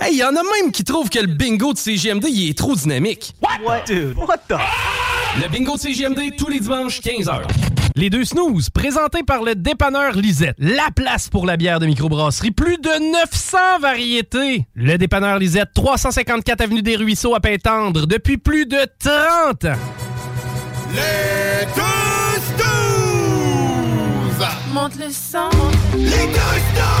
Hey, y en a même qui trouvent que le bingo de CGMD il est trop dynamique. What? Dude, what the? Le bingo de CGMD tous les dimanches 15h. Les deux snooze, présentés par le dépanneur Lisette. La place pour la bière de microbrasserie. Plus de 900 variétés. Le dépanneur Lisette, 354 Avenue des Ruisseaux à Pintendre, depuis plus de 30 ans. Les deux snooze! Monte le sang. Les deux snooze!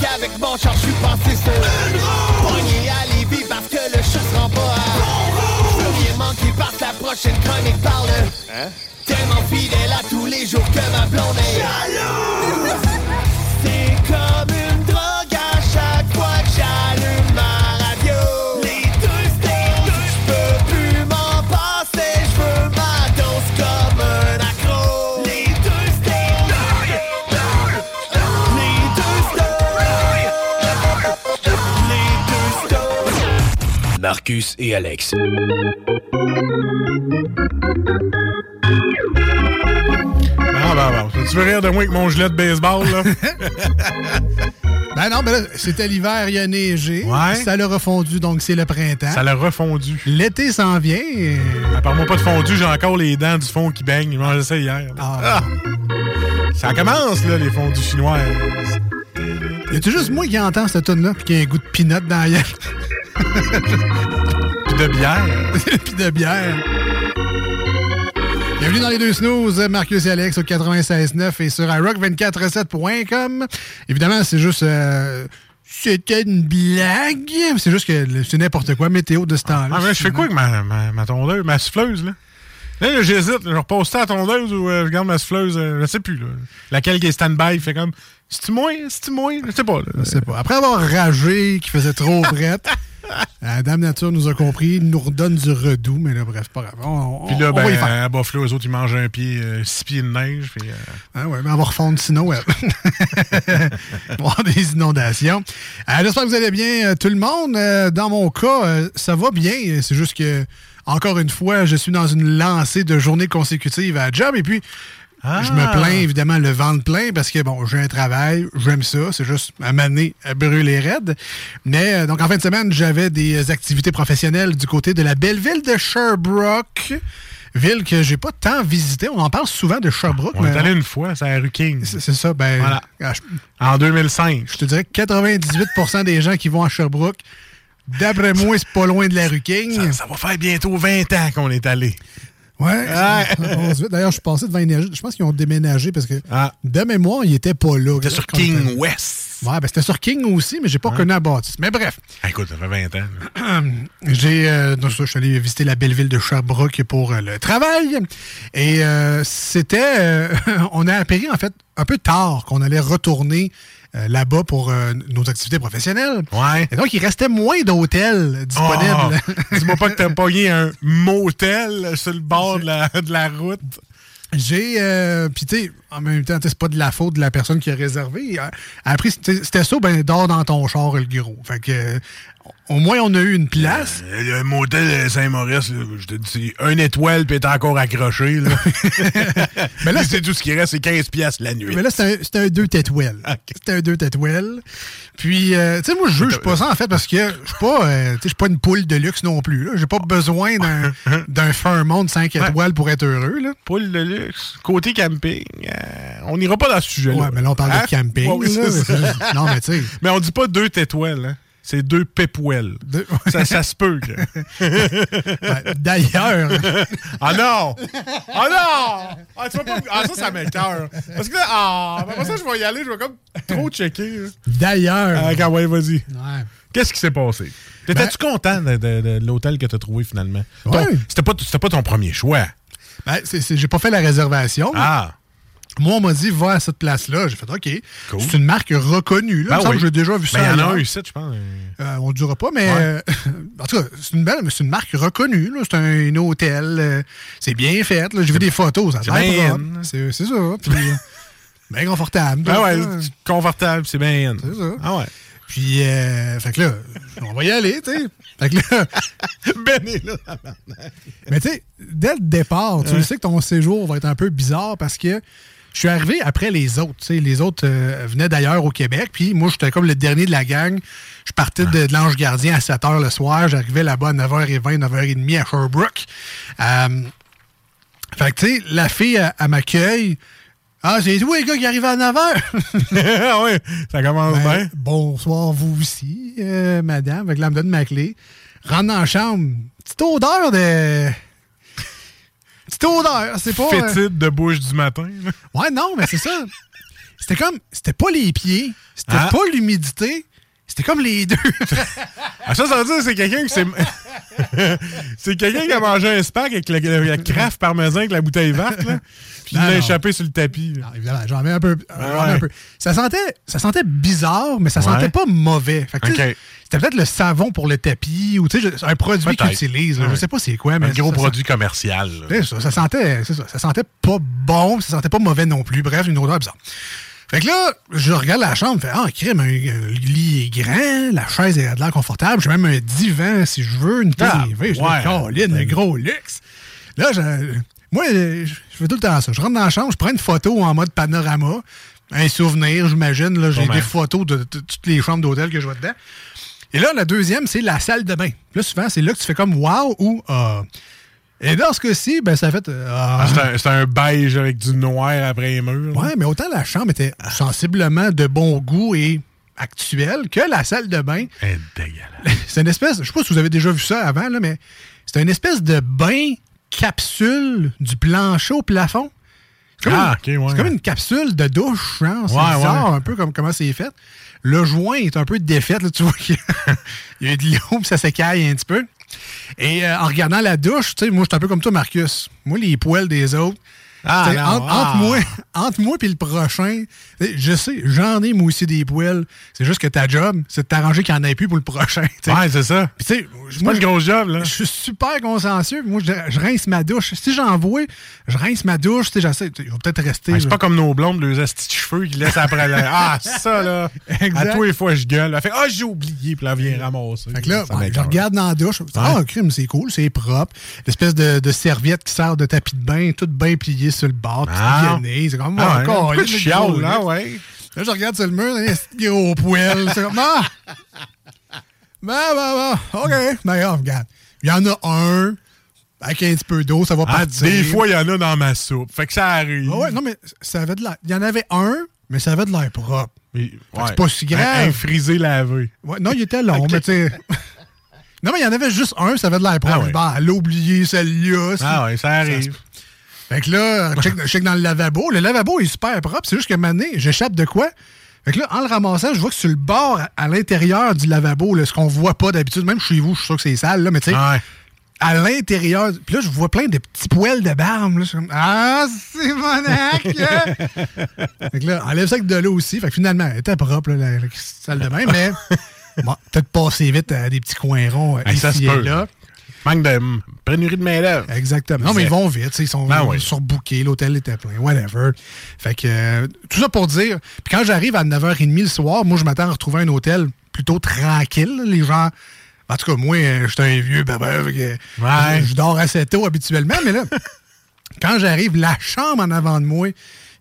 Qu'avec mon char, je suis passé sur. Pogné à Lévis parce que le chat se rend pas à manquer parce que la prochaine chronique parle. Hein? Tellement fidèle à tous les jours que ma blonde est jalouse. C'est comme Marcus et Alex. Ah, ben, bon. Tu veux rire de moi avec mon gilet de baseball, là? Ben non, ben là, c'était l'hiver, il a neigé. Ouais. Ça l'a refondu, donc c'est le printemps. Ça l'a refondu. L'été s'en vient. et- À part moi pas de fondu, j'ai encore les dents du fond qui baignent. Je mangeais ça hier. Ah. Ah! Ça commence, là, les fondus chinois. Y a-tu juste moi qui entends cette tune-là puis qui a un goût de pinot dans la gueule? Puis de bière. puis de bière. Bienvenue dans les deux snooze, Marcus et Alex au 96.9 et sur iRock247.com. Évidemment, c'est juste... euh, c'était une blague. C'est juste que c'est n'importe quoi, météo de ce temps-là. Ah, mais je fais quoi avec ma, ma, ma tondeuse, ma souffleuse, là? Là, là, j'hésite. Je repose ça à la tondeuse ou euh, je garde ma souffleuse, euh, je sais plus, là. Laquelle qui est stand-by, fait comme, c'est-tu moi, c'est-tu moi? Je sais pas, là. Je sais pas. Après avoir ragé, qui faisait trop brette, la Dame Nature nous a compris, nous redonne du redout, mais là, bref, c'est pas grave. On, Puis là, on va y ben, faire. à Buffalo, eux autres, ils mangent un pied, euh, six pieds de neige. Puis, euh, Ah ouais, mais on va refondre sinon, y avoir des inondations. Euh, J'espère que vous allez bien, tout le monde. Dans mon cas, ça va bien. C'est juste que, encore une fois, je suis dans une lancée de journées consécutives à job. Et puis, je me plains évidemment le ventre plein parce que, bon, j'ai un travail, j'aime ça. C'est juste à m'amener à brûler raide. Mais, euh, donc, en fin de semaine, j'avais des activités professionnelles du côté de la belle ville de Sherbrooke. Ville que j'ai pas tant visitée. On en parle souvent de Sherbrooke. on est mais- allé une fois, c'est à la rue King. c'est ça, ben. Voilà. ah, En 2005. je te dirais que 98% des gens qui vont à Sherbrooke, d'après moi, c'est pas loin de la rue King. Ça, ça va faire bientôt 20 ans qu'on est allé. Ouais. Ah. D'ailleurs, je suis passé devant Énergie. Je pense qu'ils ont déménagé parce que Ah. de mémoire, ils étaient pas là. C'était sur King. West. Ouais, ben c'était sur King aussi, mais j'ai pas connu la bâtisse. Mais bref, Ah, écoute, ça fait 20 ans. j'ai euh, je suis allé visiter la belle ville de Sherbrooke pour euh, le travail. Et euh, c'était. on a appris en fait un peu tard qu'on allait retourner euh, là-bas pour euh, nos activités professionnelles. Ouais. Et donc, il restait moins d'hôtels disponibles. Oh, Dis-moi pas que t'as pogné un motel sur le bord de la, de la route. J'ai. euh, Puis, tu sais, en même temps, c'est pas de la faute de la personne qui a réservé. Après, c'était c'était ça, ben, dors dans ton char, le gros. Fait que. Au moins, on a eu une place. Euh, Le motel Saint-Maurice, je te dis, c'est un étoile puis est encore accroché. Là. Mais là, c'est tout ce qui reste, c'est 15 piastres la nuit. Mais là, c'était un- c'était un 2 Tetwell. C'était un 2 Tetwell. Puis, euh, tu sais, moi, je juge pas ça, en fait, parce que je suis pas, euh, pas une poule de luxe non plus. J'ai pas besoin d'un d'un Fairmont 5 étoiles pour être heureux. Là. Poule de luxe. côté camping, euh, on n'ira pas dans ce sujet-là. Ouais, mais là, on parle Hein? de camping. Ouais, oui, là, c'est ça. mais non, mais tu sais. Mais on dit pas deux tétouelles, hein. C'est deux pépouelles. Deux- Ça, ça se peut. que- Ben, D'ailleurs, Ah non! Ah non! Ah, tu vas pas... ah ça, ça m'écoeure. Parce que là, ah, ben, après ça, je vais y aller, je vais comme trop checker. d'ailleurs. Ah, quand, ouais, vas-y. Ouais. Qu'est-ce qui s'est passé? T'étais-tu content de, de- de l'hôtel que t'as trouvé finalement? C'était pas, pas ton premier choix. Ben, j'ai pas fait la réservation. Ah! Moi, on m'a dit, va à cette place-là. J'ai fait, OK. Cool. C'est une marque reconnue. Là. Ben oui. j'ai déjà vu ça. Ben, il y en a ailleurs. un ici, je pense. Euh, on ne dira pas, mais Ouais. euh, en tout cas, c'est une belle, mais c'est une marque reconnue. C'est un, hôtel. euh, c'est bien fait. J'ai vu des photos. Ça c'est ça. Puis, bien confortable. Ah ouais, confortable, c'est bien. C'est ça. Ah ouais. Puis, euh, fait que là, on va y aller, tu sais. Fait que là, Ben est là. mais tu sais, dès le départ, tu sais que ton séjour va être un peu bizarre parce que je suis arrivé après les autres. Les autres euh, venaient d'ailleurs au Québec. Puis moi, j'étais comme le dernier de la gang. Je partais de, de l'Ange Gardien à 7 h le soir. J'arrivais là-bas à 9h20, 9h30 à Sherbrooke. Euh, fait que, tu sais, la fille, elle, elle m'accueille. Ah, c'est tous les gars qui arrivent à 9h. ah ouais, ça commence Ben, bien. bonsoir, vous aussi, euh, madame. Fait que là, elle me donne ma clé. Rentre dans la chambre. Petite odeur de. Petite odeur. C'est pas. euh, Fétide de bouche du matin. Ouais, non, mais c'est ça. C'était comme. C'était pas les pieds. C'était Ah. pas l'humidité. C'était comme les deux. Ça, ça veut dire c'est quelqu'un qui s'est. c'est quelqu'un qui a mangé un spag avec le craft parmesan avec la bouteille verte, là. Puis il l'a échappé sur le tapis. là. Non, évidemment, j'en mets un peu. ouais. un. Ça, sentait, ça sentait bizarre, mais ça Ouais. sentait pas mauvais. Fait que, tu sais, Ok. C'était peut-être le savon pour le tapis ou tu sais, je- un produit qu'ils utilisent. là. Je Ouais. sais pas c'est quoi, mais. Un gros ça- ça- produit commercial. ça, ça sentait, ça sentait pas bon, ça sentait pas mauvais non plus. Bref, une odeur bizarre. Fait que là, je regarde la chambre, fait Ah, crème, un, un lit est grand, la chaise est de l'air confortable, j'ai même un divan si je veux, une Ah, je ouais. Caroline, un gros luxe. Là, je, moi, je je fais tout le temps ça. Je rentre dans la chambre, je prends une photo en mode panorama, un souvenir, j'imagine. Là, j'ai des photos de, toutes les chambres d'hôtel que je vois dedans. Et là, la deuxième, c'est la salle de bain. Là, souvent, c'est là que tu fais comme wow ou ah. Et dans ce cas-ci, ben, ça fait. euh, ah. C'est un- beige avec du noir après les murs. là. Ouais, mais autant la chambre était sensiblement de bon goût et actuelle que la salle de bain. C'est une espèce, je sais pas si vous avez déjà vu ça avant, là, mais c'est une espèce de bain capsule du plancher au plafond. C'est comme, Ah, une, ok, ouais. c'est comme une capsule de douche, hein? C'est Ouais, bizarre ouais. un peu comme comment c'est fait. Le joint est un peu défait, là, tu vois qu'il y a- de l'eau, puis ça s'écaille un petit peu. Et euh, en regardant la douche, tu sais, moi, je suis un peu comme toi, Marcus. Moi, les poils des autres, Ah, non, entre, ah. entre moi, entre moi et le prochain, je sais, j'en ai moi aussi des poils. C'est juste que ta job, c'est de t'arranger qu'il n'y en ait plus pour le prochain. Ouais, c'est ça. Puis tu sais, C'est moi, pas une grosse job, là. je suis super consciencieux. Moi, je, je rince ma douche. Si j'en vois, je rince ma douche. Tu sais, j'essaie. Il va peut-être rester. Ouais, c'est pas comme nos blondes, les astis de cheveux qui laissent après la... Ah, ça, là. Exact. À tous les fois, je gueule. Elle fait Ah, j'ai oublié. Puis là, vient ramasser. Fait que là, ouais, je regarde dans la douche. Ah, crime, c'est cool, c'est propre. L'espèce de, de serviette qui sert de tapis de bain, toute bien pliée sur le bord, petite Ah. C'est comme, Ah, ah, encore, là, ouais. Là, je regarde sur le mur, il y a un gros poêle. C'est comme, ah! Ben, ben, ben, OK. Ben, regarde, regarde. Il y en a un, avec un petit peu d'eau, ça va Ah, partir. des fois, il y en a dans ma soupe. Fait que ça arrive. Ah ouais, non, mais ça avait de l'air. Il y en avait un, mais ça avait de l'air propre. Ouais. c'est pas si grave. Un, un frisé lavé. Ouais, non, il était long, mais tu sais. Non, mais il y en avait juste un, ça avait de l'air propre. Ah ouais. Bon, elle a oublié celle-là. Ah ouais, ça arrive. Fait que là, je check, check dans le lavabo. Le lavabo est super propre. C'est juste que maintenant, j'échappe de quoi? Fait que là, en le ramassant, je vois que sur le bord, à, l'intérieur du lavabo, là, ce qu'on voit pas d'habitude, même chez vous, je suis sûr que c'est sale, là, mais tu sais, Ouais. à l'intérieur, puis là, je vois plein de petits poils de barbe. Là, je suis comme, ah, c'est mon fait que là, enlève ça avec de l'eau aussi. Fait que finalement, elle était propre, là, la, la salle de bain, mais bon, peut-être passer vite à des petits coins ronds euh, Hey, ça ici se et peut. Manque de pénurie de main-d'œuvre. Exactement. Non, mais ils vont vite. Ils sont Ben oui. surbookés. L'hôtel était plein. Whatever. Fait que, euh, tout ça pour dire. Puis quand j'arrive à 9h30 le soir, moi, je m'attends à retrouver un hôtel plutôt tranquille. Les gens. En tout cas, moi, euh, je suis un vieux que Ouais. Je dors assez tôt habituellement. mais là, quand j'arrive, la chambre en avant de moi,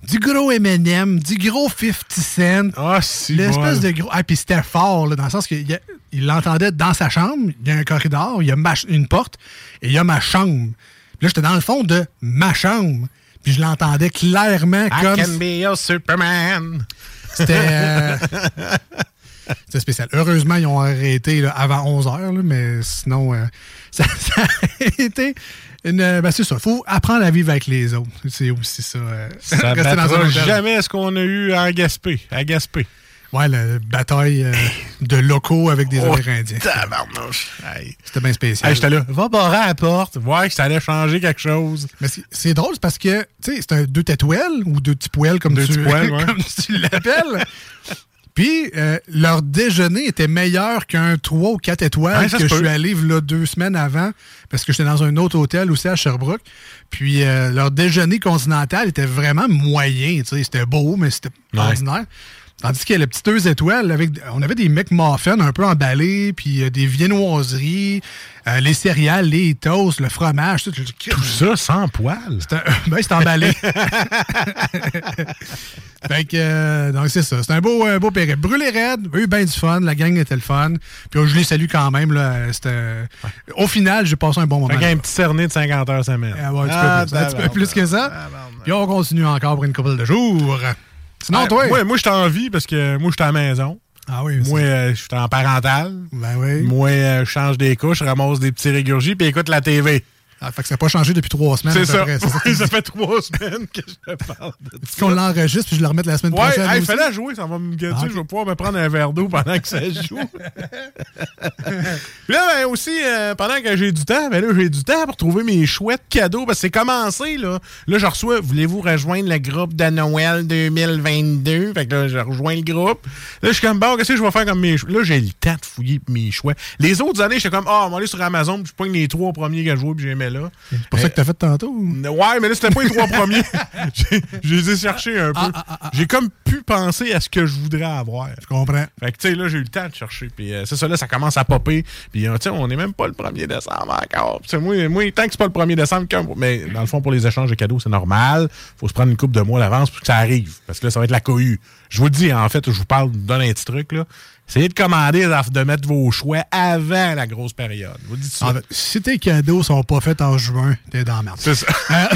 du gros M&M, du gros 50 cents. Ah, si. L'espèce bon. de gros. Ah, puis c'était fort, là, dans le sens qu'il il l'entendait dans sa chambre. Il y a un corridor, il y a ma une porte, et il y a ma chambre. Puis là, j'étais dans le fond de ma chambre. Puis je l'entendais clairement I comme. can be your Superman. C'était. euh, C'était spécial. Heureusement, ils ont arrêté là, avant 11 heures, là, mais sinon, euh, ça, ça a été Ben, c'est ça. Il faut apprendre à vivre avec les autres. C'est aussi ça. euh, Ça rester dans un battra hôtel. jamais ce qu'on a eu à Gaspé. À Gaspé. Ouais, la bataille euh, de locaux avec des Oh, Amérindiens. C'était bien spécial. Hey, j'étais là, va barrer à la porte, voir que ça allait changer quelque chose. Mais c'est- c'est drôle parce que, tu sais, c'est un deux tétouels ou deux petits poêles, comme, Deux tu, petits poêles, ouais. comme tu l'appelles. Puis, euh, leur déjeuner était meilleur qu'un 3 ou 4 étoiles Ouais, que je suis allé là, deux semaines avant parce que j'étais dans un autre hôtel aussi à Sherbrooke. Puis, euh, leur déjeuner continental était vraiment moyen. C'était beau, mais c'était Ouais. ordinaire. Tandis que le petit deux étoiles, avec, on avait des McMuffins un peu emballés, puis euh, des viennoiseries, euh, les céréales, les toasts, le fromage, tout. Tout ça sans poil? C'était ben, emballé. fait que, euh, donc c'est ça. C'est un beau, un beau périple. Brûlé raide, eu bien du fun, la gang était le fun. Puis je les salue quand même. Là, Au final, j'ai passé un bon moment. Fait qu'un petit cerné de 50 heures semaine. Ah ouais, un petit peu Ah, plus, un petit peu tabarnak. plus que ça. Puis on continue encore pour une couple de jours. Sinon, Ah, toi? Moi, moi je suis en vie parce que moi, je suis à la maison. Ah oui, Moi, euh, je suis en parental. Ben oui. Moi, euh, je change des couches, je ramasse des petits régurgis, puis écoute la TV. Ah, fait que ça n'a pas changé depuis trois semaines. C'est ça. près, ça. Ça fait trois semaines que je parle de Est-ce qu'on l'enregistre puis je le remette la semaine Ouais, prochaine? hey, aussi? fallait jouer, ça va me gâter. Ah. Je vais pouvoir me prendre un verre d'eau pendant que ça joue. Puis là, ben, aussi, euh, pendant que j'ai du temps, ben là, j'ai du temps pour trouver mes chouettes cadeaux. Parce que c'est commencé, là. Là, je reçois, voulez-vous rejoindre le groupe de Noël 2022? Fait que là, je rejoins le groupe. Là, je suis comme, bon, qu'est-ce que je vais faire comme mes chouettes? Là, j'ai le temps de fouiller mes chouettes. Les autres années, j'étais comme, ah, on va aller sur Amazon, puis je pogne les trois premiers que je vois, puis là. C'est pour ça que t'as fait tantôt? ou? Ouais, mais là, c'était pas les trois premiers. J'ai- Je les ai cherchés un peu. Ah, J'ai comme pu penser à ce que je voudrais avoir. Je comprends. Fait que, tu sais, là, j'ai eu le temps de chercher. Puis, euh, c'est ça, là, ça commence à popper. Puis, euh, tu sais, on n'est même pas le 1er décembre encore. Moi, moi, tant que c'est pas le 1er décembre, mais dans le fond, pour les échanges de cadeaux, c'est normal. Faut se prendre une coupe de mois d'avance pour que ça arrive. Parce que là, ça va être la cohue. Je vous le dis, en fait, je vous parle, je vous donne un petit truc, là. Essayez de commander, de mettre vos choix avant la grosse période. Vous En suite. fait, si tes cadeaux sont pas faits en juin, t'es dans la merde. C'est ça.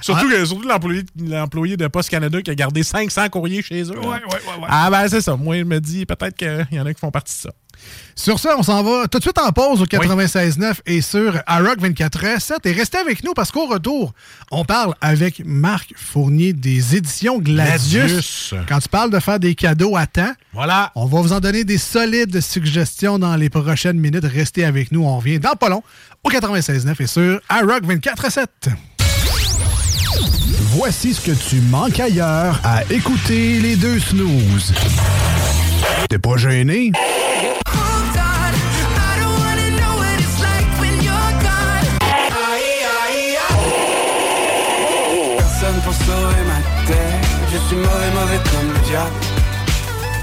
surtout que- surtout l'employé, de Poste Canada qui a gardé 500 courriers chez eux. là. Ah ben c'est ça. Moi, je me dis peut-être qu'il y en a qui font partie de ça. Sur ça, on s'en va tout de suite en pause au 96.9 et sur iRock 24.7. Et restez avec nous parce qu'au retour, on parle avec Marc Fournier des éditions Gladius. Gladius. Quand tu parles de faire des cadeaux à temps, Voilà. on va vous en donner des solides suggestions dans les prochaines minutes. Restez avec nous, on revient dans pas long au 96.9 et sur iRock 24.7. Voici ce que tu manques ailleurs à écouter les deux snooze. T'es pas gêné? Suis mauvais, mauvais comme le diable.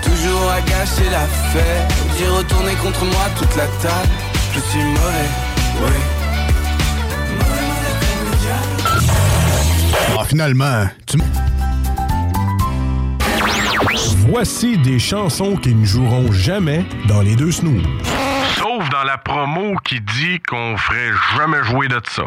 Toujours à gâcher la fête. J'ai retourné contre moi toute la table. Je suis mauvais, oui. Mauvais, mauvais comme le diable. Ah, finalement, tu... Voici des chansons qui ne joueront jamais dans les deux snooze. Sauf dans la promo qui dit qu'on ferait jamais jouer de ça.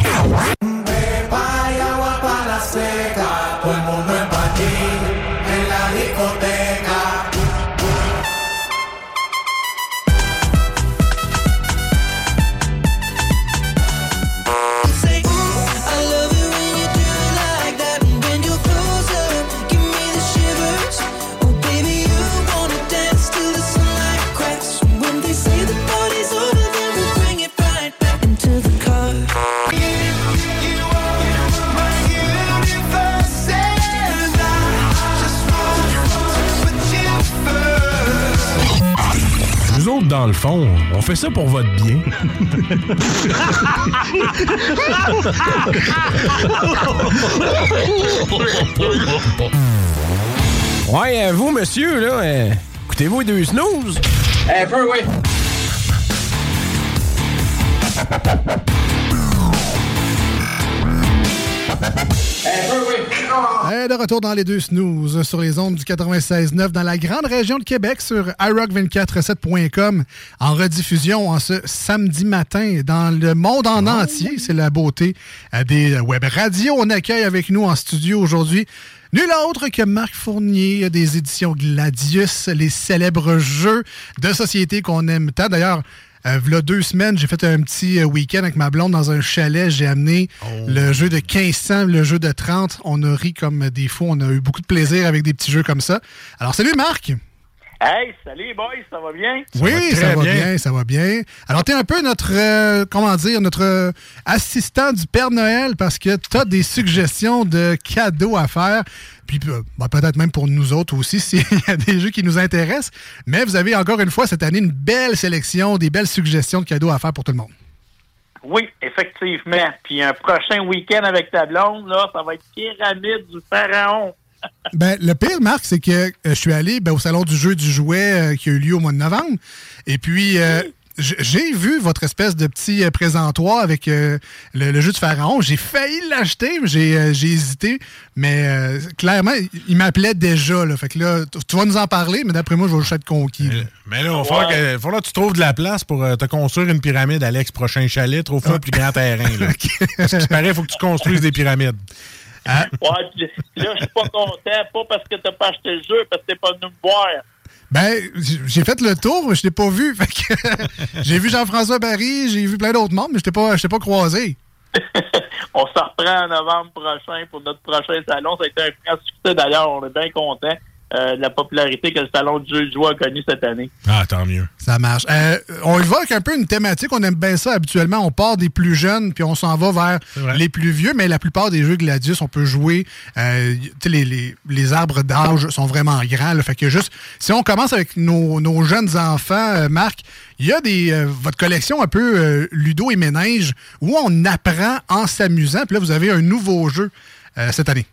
On fait ça pour votre bien. Ouais, euh, vous, monsieur, là, euh, écoutez-vous deux snooze? Un peu, oui. Et de retour dans les deux snooze sur les ondes du 96.9 dans la grande région de Québec sur iRock247.com en rediffusion en ce samedi matin dans le monde en entier. C'est la beauté euh, des web radios. On accueille avec nous en studio aujourd'hui Nul autre que Marc Fournier des éditions Gladius, les célèbres jeux de société qu'on aime tant. D'ailleurs, euh, v'là deux semaines, j'ai fait un petit euh, week-end avec ma blonde dans un chalet. J'ai amené le jeu de 1500, le jeu de 30. On a ri comme des fous. On a eu beaucoup de plaisir avec des petits jeux comme ça. Alors, salut Marc! Hey, salut boys, ça va bien? oui, ça va bien. ça va bien. Alors, tu es un peu notre, euh, comment dire, notre euh, assistant du Père Noël parce que tu as des suggestions de cadeaux à faire. Puis euh, bah, peut-être même pour nous autres aussi, s'il y a des jeux qui nous intéressent. Mais vous avez encore une fois cette année une belle sélection, des belles suggestions de cadeaux à faire pour tout le monde. Oui, effectivement. Puis un prochain week-end avec ta blonde, là, ça va être Pyramide du Pharaon. Ben, le pire, Marc, c'est que euh, je suis allé ben, au salon du jeu du jouet euh, qui a eu lieu au mois de novembre. Et puis, euh, j'ai vu votre espèce de petit euh, présentoir avec euh, le, le jeu du pharaon. J'ai failli l'acheter, j'ai euh, hésité. Mais euh, clairement, il- m'appelait déjà. Là. Fait que là, tu- vas nous en parler, mais d'après moi, je vais juste être conquis. là. Mais là, il va falloir, que, falloir tu trouves de la place pour euh, te construire une pyramide, Alex, prochain chalet. Trouve-toi un plus grand terrain. Là. Parce qu'il paraît, il faut que tu construises des pyramides. Ouais, puis là, je suis pas content, pas parce que t'as pas acheté le jeu, parce que t'es pas venu me voir. Ben, j'ai fait le tour, mais je t'ai pas vu. J'ai vu Jean-François Barry, j'ai vu plein d'autres membres, mais je t'ai pas, pas croisé. On se reprend en novembre prochain pour notre prochain salon. Ça a été un grand succès d'ailleurs. On est bien contents euh, de la popularité que le salon du jeu de joie a connu cette année. Ah, tant mieux. Ça marche. Euh, on évoque un peu une thématique. On aime bien ça habituellement. On part des plus jeunes, puis on s'en va vers les plus vieux. Mais la plupart des jeux Gladius, on peut jouer. euh, tu sais, les, les- les arbres d'âge sont vraiment grands. là. Fait que juste, si on commence avec nos, nos jeunes enfants, euh, Marc, il y a des euh, votre collection un peu euh, ludo et ménage où on apprend en s'amusant. Puis là, vous avez un nouveau jeu euh, cette année.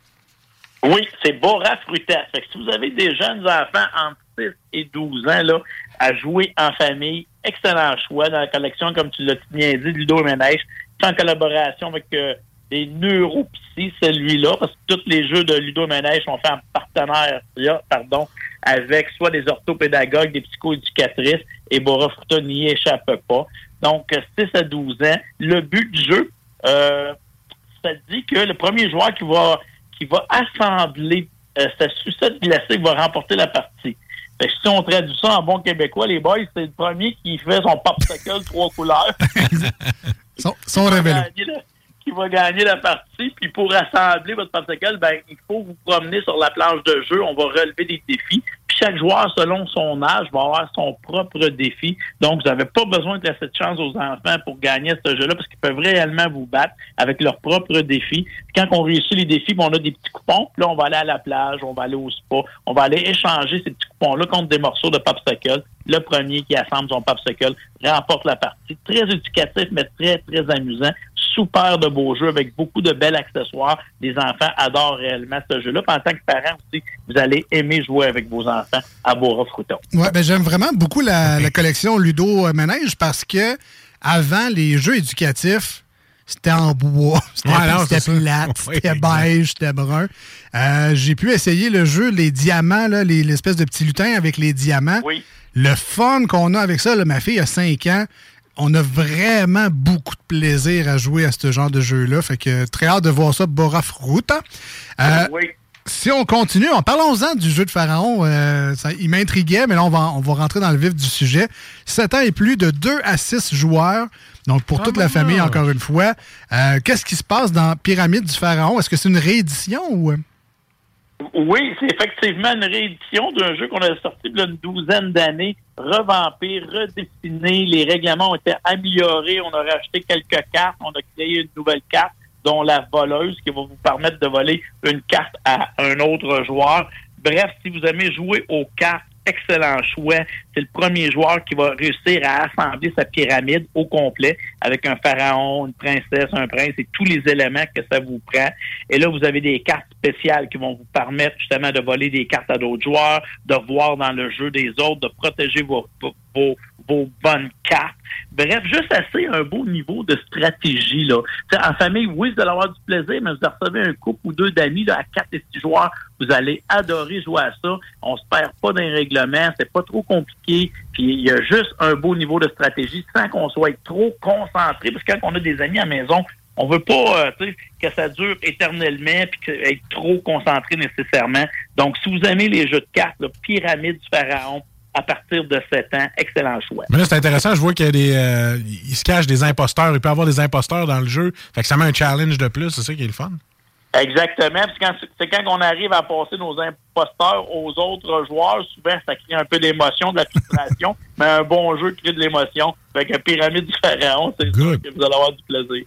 Oui, c'est Bora Fruta. Fait que si vous avez des jeunes enfants entre 6 et 12 ans là, à jouer en famille, excellent choix dans la collection, comme tu l'as bien dit, Ludo C'est en collaboration avec euh, les neuropsy, celui-là, parce que tous les jeux de Ludo Ménage sont faits en partenariat, pardon, avec soit des orthopédagogues, des psychoéducatrices, et Bora Fruta n'y échappe pas. Donc, euh, 6 à 12 ans. Le but du jeu, euh, ça dit que le premier joueur qui va qui va assembler euh, sa sucette glacée va remporter la partie. Fait que si on traduit ça en bon québécois, les boys, c'est le premier qui fait son popsicle trois couleurs. Qui va gagner la- qui va gagner la partie. Puis pour assembler votre popsicle, ben, il faut vous promener sur la planche de jeu. On va relever des défis. Chaque joueur, selon son âge, va avoir son propre défi. Donc, vous n'avez pas besoin de laisser de chance aux enfants pour gagner ce jeu-là parce qu'ils peuvent réellement vous battre avec leurs propres défis. Quand on réussit les défis, ben, on a des petits coupons. Là, on va aller à la plage, on va aller au spa, on va aller échanger ces petits coupons-là contre des morceaux de popsicle. Le premier qui assemble son popsicle remporte la partie. Très éducatif, mais très, très amusant. Super de beaux jeux avec beaucoup de belles accessoires. Les enfants adorent réellement ce jeu-là. Puis en tant que parent aussi, vous allez aimer jouer avec vos enfants à Bora Fruton. Ouais, ben j'aime vraiment beaucoup la, la collection Ludo Manège parce que avant les jeux éducatifs, c'était en bois, c'était Ouais, plate, c'était beige, c'était brun. Euh, J'ai pu essayer le jeu, les diamants, l'espèce de petit lutin avec les diamants. Oui. Le fun qu'on a avec ça, là, ma fille a 5 ans. On a vraiment beaucoup de plaisir à jouer à ce genre de jeu-là. Fait que très hâte de voir ça, Bora Fruta. Euh, Oui. si on continue, en parlons-en du jeu de Pharaon. euh, ça- il m'intriguait, mais là, on va, on va rentrer dans le vif du sujet. 7 ans et plus de 2 à 6 joueurs. Donc, pour toute la famille, encore une fois. Euh, Qu'est-ce qui se passe dans Pyramide du Pharaon? Est-ce que c'est une réédition ou... Oui, c'est effectivement une réédition d'un jeu qu'on a sorti il y a une douzaine d'années, revampé, redessiné. Les règlements ont été améliorés. On a rajouté quelques cartes. On a créé une nouvelle carte, dont la voleuse, qui va vous permettre de voler une carte à un autre joueur. Bref, si vous aimez jouer aux cartes, excellent choix. C'est le premier joueur qui va réussir à assembler sa pyramide au complet avec un pharaon, une princesse, un prince et tous les éléments que ça vous prend. Et là, vous avez des cartes spéciales qui vont vous permettre justement de voler des cartes à d'autres joueurs, de voir dans le jeu des autres, de protéger vos, vos, vos bonnes cartes. Bref, juste assez un beau niveau de stratégie. Là. En famille, oui, vous allez avoir du plaisir, mais vous recevez un couple ou deux d'amis à quatre et six joueurs. Vous allez adorer jouer à ça. On se perd pas d'un règlement, c'est pas trop compliqué. Puis il y a juste un beau niveau de stratégie sans qu'on soit trop concentré. Parce que quand on a des amis à la maison, on veut pas euh, que ça dure éternellement puis être trop concentré nécessairement. Donc, si vous aimez les jeux de cartes, là, Pyramide du Pharaon, à partir de 7 ans, excellent choix. Mais là, c'est intéressant. Je vois qu'il y a des. euh, il se cache des imposteurs. Il peut y avoir des imposteurs dans le jeu. Fait que ça met un challenge de plus. C'est ça qui est le fun. Exactement. Quand, c'est quand on arrive à passer nos imposteurs aux autres joueurs, souvent ça crée un peu d'émotion, de la frustration, mais un bon jeu crée de l'émotion. Fait que Pyramide du Pharaon, c'est sûr que vous allez avoir du plaisir.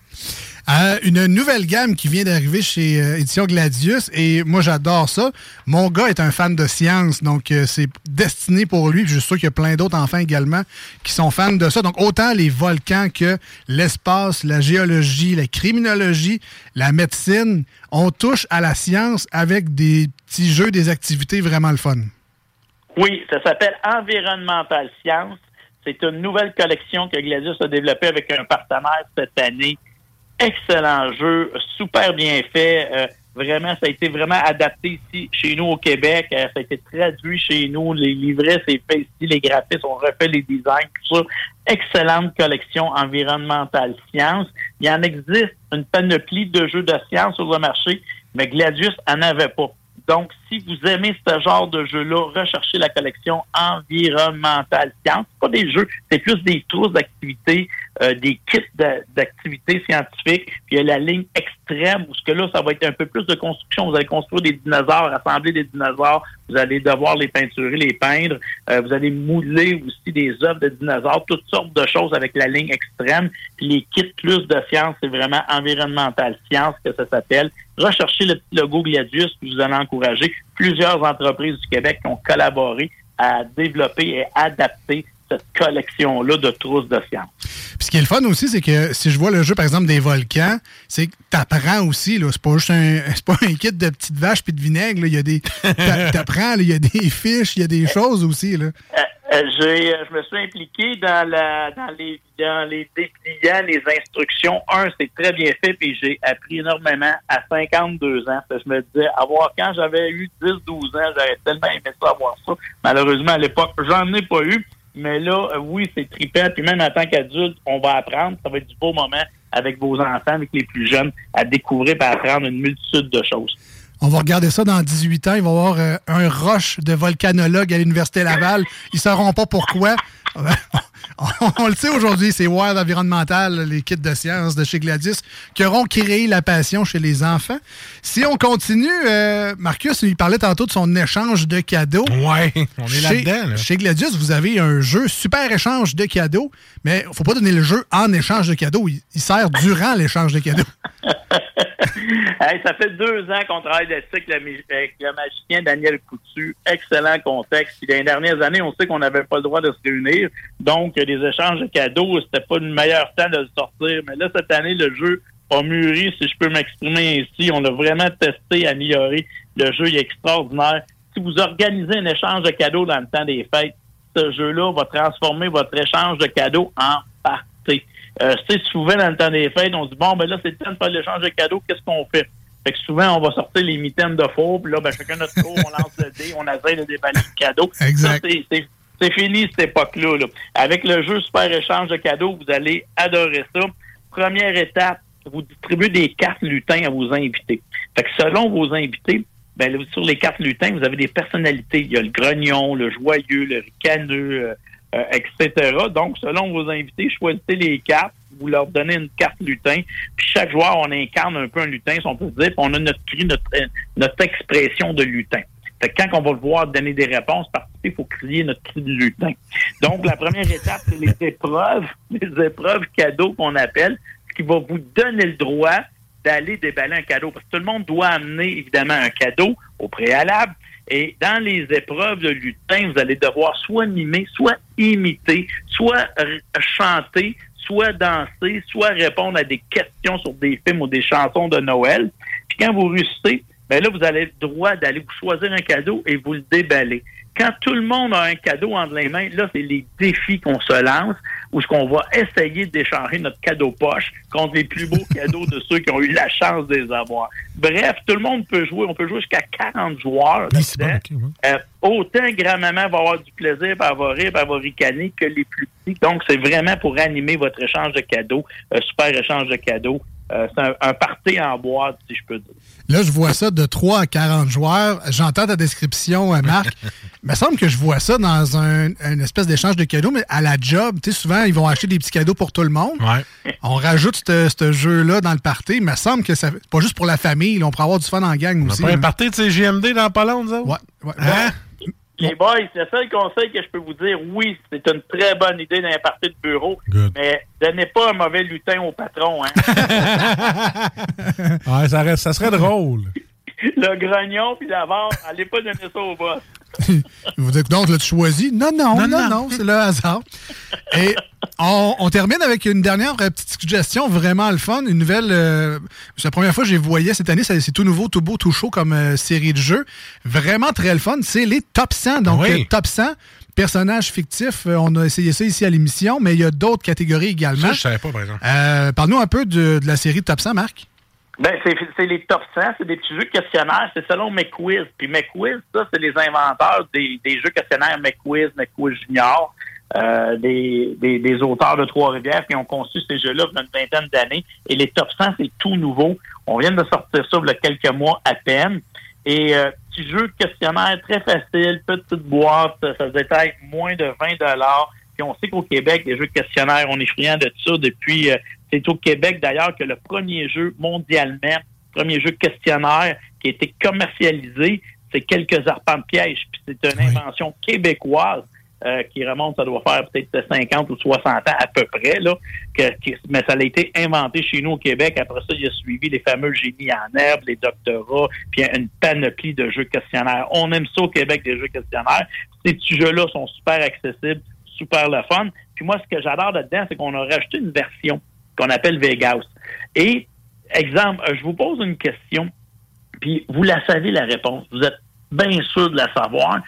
Une nouvelle gamme qui vient d'arriver chez euh, Édition Gladius et moi j'adore ça. Mon gars est un fan de science, donc euh, c'est destiné pour lui. Puis Je suis sûr qu'il y a plein d'autres enfants également qui sont fans de ça. Donc autant les volcans que l'espace, la géologie, la criminologie, la médecine, on touche à la science avec des petits jeux, des activités vraiment le fun. Oui, ça s'appelle Environnemental Science. C'est une nouvelle collection que Gladius a développée avec un partenaire cette année. Excellent jeu, super bien fait. Euh, vraiment, ça a été vraiment adapté ici chez nous au Québec. Euh, ça a été traduit chez nous. Les livrets, c'est fait ici. Les graphistes, on refait les designs, tout ça. Excellente collection environnementale science. Il y en existe une panoplie de jeux de science sur le marché, mais Gladius en avait pas. Donc, si vous aimez ce genre de jeu-là, recherchez la collection environnementale science. C'est pas des jeux, c'est plus des trousses d'activités, euh, des kits d'a- d'activités scientifiques. Puis il y a la ligne extrême où ce que là, ça va être un peu plus de construction. Vous allez construire des dinosaures, assembler des dinosaures. Vous allez devoir les peinturer, les peindre. Euh, vous allez mouler aussi des œuvres de dinosaures, toutes sortes de choses avec la ligne extrême. Puis les kits plus de science, c'est vraiment environnemental science que ça s'appelle. Recherchez le petit logo Gladius, vous allez encourager plusieurs entreprises du Québec qui ont collaboré à développer et adapter cette collection-là de trousses de science. Puis ce qui est le fun aussi, c'est que si je vois le jeu, par exemple, des volcans, c'est que t'apprends aussi, là. C'est pas juste un, c'est pas un kit de petites vaches puis de vinaigre, là. Il y a des, t'a- t'apprends. Il y a des fiches, il y a des choses aussi, là. Euh, j'ai, euh, je me suis impliqué dans, la, dans, les, dans les dépliants, les instructions. Un, c'est très bien fait, puis j'ai appris énormément à 52 ans. Je me disais, avoir quand j'avais eu 10-12 ans, j'aurais tellement aimé ça, avoir ça. Malheureusement, à l'époque, j'en ai pas eu. Mais là, euh, oui, c'est trippant. Puis même en tant qu'adulte, on va apprendre. Ça va être du beau moment avec vos enfants, avec les plus jeunes, à découvrir et à apprendre une multitude de choses. On va regarder ça dans 18 ans. Il va y avoir euh, un rush de volcanologues à l'Université Laval. Ils sauront pas pourquoi. On le sait aujourd'hui, c'est Wild Environnemental, les kits de sciences de chez Gladys, qui auront créé la passion chez les enfants. Si on continue, euh, Marcus, il parlait tantôt de son échange de cadeaux. Ouais, on est Chez- là-dedans. là. Chez Gladius, vous avez un jeu super échange de cadeaux, mais faut pas donner le jeu en échange de cadeaux. Il, il sert durant l'échange de cadeaux. Hey, ça fait deux ans qu'on travaille là-dessus avec, le mi- avec le magicien Daniel Coutu. Excellent contexte. Puis dans les dernières années, on sait qu'on n'avait pas le droit de se réunir. Donc, les échanges de cadeaux, c'était pas le meilleur temps de le sortir. Mais là, cette année, le jeu a mûri, si je peux m'exprimer ainsi. On a vraiment testé, amélioré. Le jeu est extraordinaire. Si vous organisez un échange de cadeaux dans le temps des fêtes, ce jeu-là va transformer votre échange de cadeaux en partie. Euh, tu sais, souvent, dans le temps des fêtes, on se dit, bon, ben là, c'est le temps de faire l'échange de cadeaux, qu'est-ce qu'on fait? Fait que souvent, on va sortir les mitaines de faux, puis là, ben, chacun notre tour, on lance le dé, on essaie de déballer le cadeau. Exact. Ça, c'est- c'est- fini, cette époque-là. là. Avec le jeu Super Échange de cadeaux, vous allez adorer ça. Première étape, vous distribuez des cartes lutins à vos invités. Fait que selon vos invités, ben, sur les cartes lutins, vous avez des personnalités. Il y a le grognon, le joyeux, le ricaneux, euh, euh, etc. Donc, selon vos invités, choisissez les cartes, vous leur donnez une carte lutin, puis chaque joueur, on incarne un peu un lutin, si on peut dire, puis on a notre cri, notre, euh, notre expression de lutin. Que quand on va le voir donner des réponses, participer, il faut crier notre cri de lutin. Donc, la première étape, c'est les épreuves, les épreuves cadeaux qu'on appelle, ce qui va vous donner le droit d'aller déballer un cadeau. Parce que tout le monde doit amener, évidemment, un cadeau au préalable. Et dans les épreuves de lutin, vous allez devoir soit mimer, soit imiter, soit chanter, soit danser, soit répondre à des questions sur des films ou des chansons de Noël. Puis quand vous réussissez, ben là, vous avez le droit d'aller vous choisir un cadeau et vous le déballer. quand tout le monde a un cadeau entre les mains, là, c'est les défis qu'on se lance, où ce qu'on va essayer d'échanger notre cadeau poche contre les plus beaux cadeaux de ceux qui ont eu la chance de les avoir. Bref, tout le monde peut jouer. On peut jouer jusqu'à 40 joueurs. Euh, autant grand-maman va avoir du plaisir, puis elle va rire, puis elle va ricaner que les plus petits. Donc, c'est vraiment pour animer votre échange de cadeaux, euh, super échange de cadeaux. Euh, c'est un, un party en boîte, si je peux dire. Là, je vois ça de 3 à 40 joueurs. J'entends ta description, euh, Marc. Il me semble que je vois ça dans un, une espèce d'échange de cadeaux, mais à la job, tu sais, souvent, ils vont acheter des petits cadeaux pour tout le monde. On rajoute ce jeu-là dans le party. Il me semble que ça c'est pas juste pour la famille. là, on pourrait avoir du fun en gang On aussi. pas un là. party de CGMD dans pas long, autres? Ouais. ouais. Hein? Les boys, le seul conseil que je peux vous dire, oui, c'est une très bonne idée d'un parti de bureau, mais donnez pas un mauvais lutin au patron. Hein. Ouais, ça, reste- ça serait drôle. le grognon puis l'avare, allez pas donner ça au boss. Vous dites, donc, l'as-tu choisi? Non, non, non, Non, non, non. c'est le hasard. Et on, on termine avec une dernière euh, petite suggestion, vraiment le fun. Une nouvelle. euh, c'est la première fois que je les voyais cette année. C'est tout nouveau, tout beau, tout chaud comme euh, série de jeux. Vraiment très le fun. C'est les top 100. Donc, Oui. euh, top 100. Personnages fictifs, on a essayé ça ici à l'émission, mais il y a d'autres catégories également. Ça, je savais pas, par exemple. Euh, Parle-nous un peu de, de la série Top 100, Marc. Ben, c'est les top 100, c'est des petits jeux questionnaires, c'est selon McQuiz. Puis McQuiz, ça, c'est les inventeurs des, des jeux questionnaires McQuiz, McQuiz Junior, euh, des, des, des auteurs de Trois-Rivières qui ont conçu ces jeux-là a une vingtaine d'années. Et les top 100, c'est tout nouveau. On vient de sortir ça il y a quelques mois à peine. Et euh, petit jeu questionnaire très facile, petite boîte, ça détaille moins de 20 dollars. Puis on sait qu'au Québec, les jeux questionnaires, on est friand de ça depuis. euh, c'est au Québec d'ailleurs que le premier jeu mondialement, premier jeu questionnaire qui a été commercialisé, c'est quelques arpents de piège. Puis c'est une invention québécoise. euh, qui remonte, ça doit faire peut-être 50 ou 60 ans à peu près, là, que, que- mais ça a été inventé chez nous au Québec. Après ça, il a suivi les fameux génies en herbe, les doctorats, puis une panoplie de jeux questionnaires. On aime ça au Québec, les jeux questionnaires. Ces petits jeux-là sont super accessibles, super le fun. Puis moi, ce que j'adore là-dedans, c'est qu'on a rajouté une version qu'on appelle Vegas. Et, exemple, je vous pose une question, puis vous la savez la réponse. Vous êtes bien sûr de la savoir.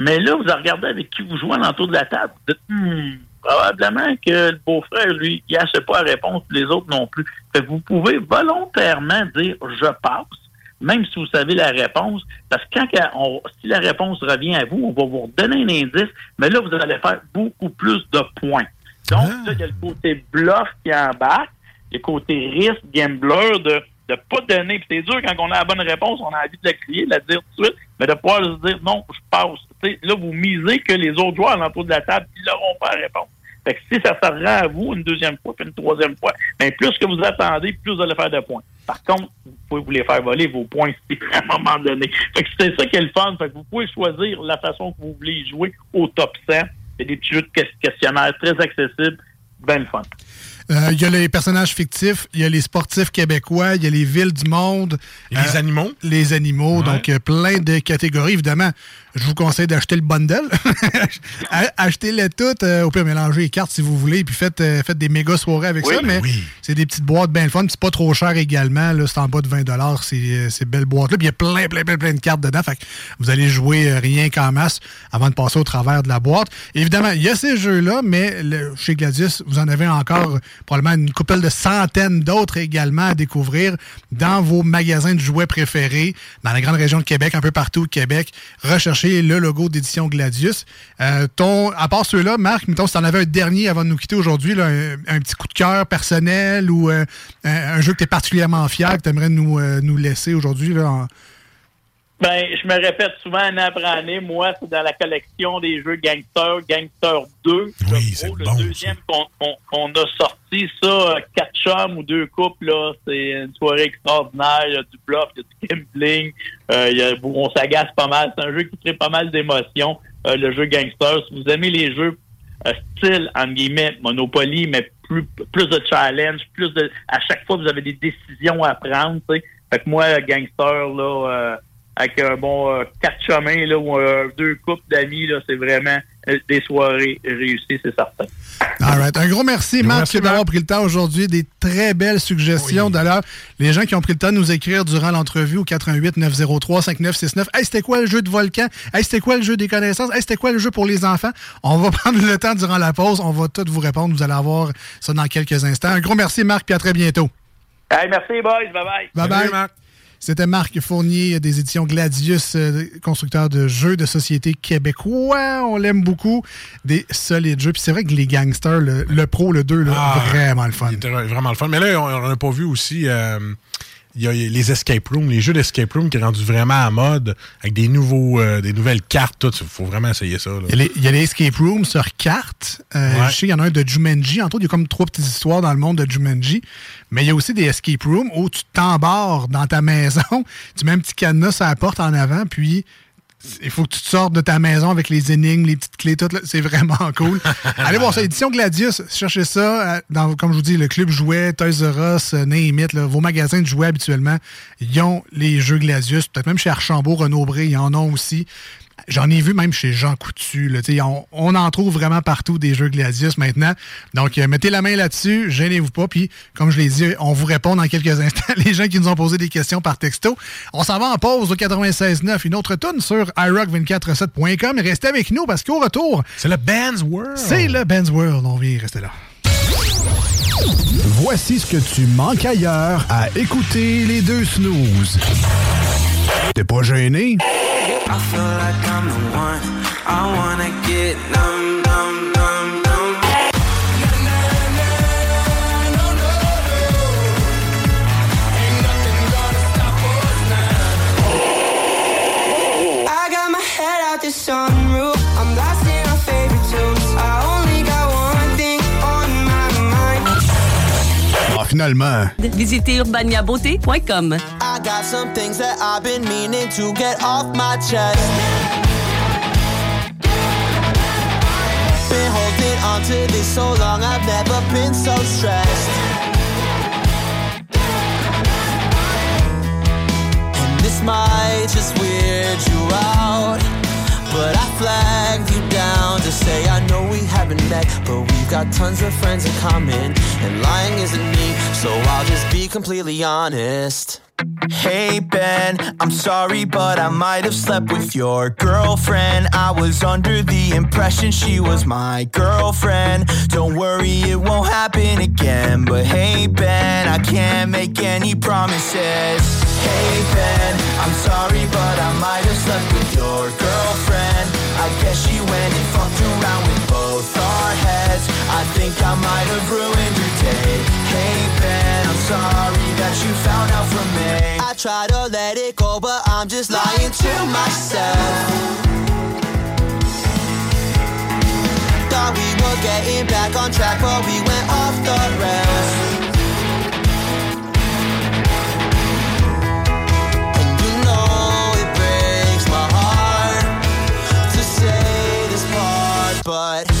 Mais là, vous regardez avec qui vous jouez l'entour de la table. Vous dites, Hmm, probablement que le beau-frère, lui, il n'a pas la réponse, les autres non plus. Fait que vous pouvez volontairement dire je passe, même si vous savez la réponse, parce que quand on- si la réponse revient à vous, on va vous redonner un indice, mais là, vous allez faire beaucoup plus de points. Donc, là, il y a le côté bluff qui embarque, le côté risque, gambler, de de pas donner. Puis c'est dur quand on a la bonne réponse, on a envie de la crier, de la dire tout de suite, mais de pouvoir se dire non, je passe. Là, vous misez que les autres joueurs à l'entour de la table, ils n'auront pas la réponse. Fait que si ça se rend à vous une deuxième fois, puis une troisième fois, ben plus que vous attendez, plus vous allez faire de points. Par contre, vous pouvez vous les faire voler vos points à un moment donné. Fait que c'est ça qui est le fun. Fait que vous pouvez choisir la façon que vous voulez jouer au top 100. C'est des petits jeux de ques- questionnaires très accessibles, ben le fun. Euh, Il y a les personnages fictifs, il y a les sportifs québécois, il y a les villes du monde. Et les animaux. Les animaux, donc euh, plein de catégories. Évidemment, je vous conseille d'acheter le bundle. Achetez-les toutes. euh, au pire, mélangez les cartes si vous voulez, puis faites, euh, faites des méga soirées avec Oui, ça. Mais oui. c'est des petites boîtes bien fun. C'est pas trop cher également. C'est en bas de 20 ces, euh, ces belles boîtes-là. Puis il y a plein, plein, plein, plein de cartes dedans. Fait que vous allez jouer euh, rien qu'en masse avant de passer au travers de la boîte. Évidemment, il y a ces jeux-là, mais le- chez Gladius, vous en avez encore probablement une couple de centaines d'autres également à découvrir dans vos magasins de jouets préférés, dans la grande région de Québec, un peu partout au Québec. Recherchez le logo d'édition Gladius. Euh, à part ceux-là, Marc, mettons, si tu en avais un dernier avant de nous quitter aujourd'hui, un, petit coup de cœur personnel ou euh, un, jeu que tu es particulièrement fier, que tu aimerais nous, euh, nous laisser aujourd'hui. en- Ben, je me répète souvent année après année. Moi, c'est dans la collection des jeux Gangster, Gangster 2. Oui, c'est Le deuxième qu'on qu'on- qu'on a sorti, ça, euh, quatre chums ou deux couples, là, c'est une soirée extraordinaire. Il y a du bluff, il y a du gambling. euh, il y a- on s'agace pas mal. C'est un jeu qui crée pas mal d'émotions, euh, le jeu Gangster. Si vous aimez les jeux euh, style, entre guillemets, Monopoly, mais plus, plus de challenge, plus de... À chaque fois, vous avez des décisions à prendre, tu sais. Fait que moi, Gangster, là... euh, avec un bon euh, quatre chemins là, ou euh, deux couples d'amis, là, c'est vraiment euh, des soirées réussies, c'est certain. All right. Un gros merci, Gros Marc, d'avoir Marc. pris le temps aujourd'hui. Des très belles suggestions. D'ailleurs, les gens qui ont pris le temps de nous écrire durant l'entrevue au 88 903 5969. Hey, c'était quoi le jeu de volcan? Hey, c'était quoi le jeu des connaissances? Hey, c'était quoi le jeu pour les enfants? On va prendre le temps durant la pause. On va tout vous répondre. Vous allez avoir ça dans quelques instants. Un gros merci, Marc, puis à très bientôt. Hey, merci, boys. Bye-bye. Bye bye. C'était Marc Fournier des éditions Gladius, euh, constructeur de jeux de société québécois. On l'aime beaucoup. Des solides jeux. Puis c'est vrai que les gangsters, le, le pro, le 2, là, Ah, vraiment le fun. Vraiment le fun. Mais là, on n'a pas vu aussi. euh, il y a les escape rooms, les jeux d'escape room qui est rendu vraiment à mode avec des nouveaux, euh, des nouvelles cartes. Tout, il faut vraiment essayer ça. Il y, a les, il y a les escape rooms sur carte. Euh, Ouais. Je sais qu'il y en a un de Jumanji. Entre autres, il y a comme trois petites histoires dans le monde de Jumanji. Mais il y a aussi des escape rooms où tu t'embarres dans ta maison, tu mets un petit cadenas à la porte en avant, puis il faut que tu te sortes de ta maison avec les énigmes, les petites clés, tout. C'est vraiment cool. Allez voir ça. Édition Gladius, cherchez ça. euh, Dans, comme je vous dis, le club jouet, Toys R Us, euh, là, vos magasins de jouets habituellement, ils ont les jeux Gladius. Peut-être même chez Archambault, Renaud-Bré, ils en ont aussi. J'en ai vu même chez Jean Coutu. là. Tu sais, On, on en trouve vraiment partout des jeux Gladius maintenant. Donc, euh, mettez la main là-dessus, gênez-vous pas. Puis, comme je l'ai dit, on vous répond dans quelques instants. Les gens qui nous ont posé des questions par texto. On s'en va en pause au 96.9. Une autre tune sur iRock247.com. Restez avec nous parce qu'au retour... C'est le Ben's World. C'est le Ben's World. On vient rester là. Voici ce que tu manques ailleurs à écouter les deux snooze. T'es pas gêné? I feel like I'm the one. I wanna get numb, finalement. Visitez urbaniabeauté.com. I got some things that I've been meaning to get off my chest. Been holding on to this so long, I've never been so stressed. And this might just weird you out. But I flagged you down to say I know we haven't met, but we've got tons of friends in common, and lying isn't me, so I'll just be completely honest. Hey Ben, I'm sorry, but I might have slept with your girlfriend. I was under the impression she was my girlfriend. Don't worry, it won't happen again. But hey Ben, I can't make any promises. Hey Ben, I'm sorry, but I might have slept with your girlfriend. Guess she went and fucked around with both our heads. I think I might have ruined your day. Hey Ben, I'm sorry that you found out from me. I try to let it go, but I'm just lying to myself. Thought we were getting back on track, but we went off the rails. But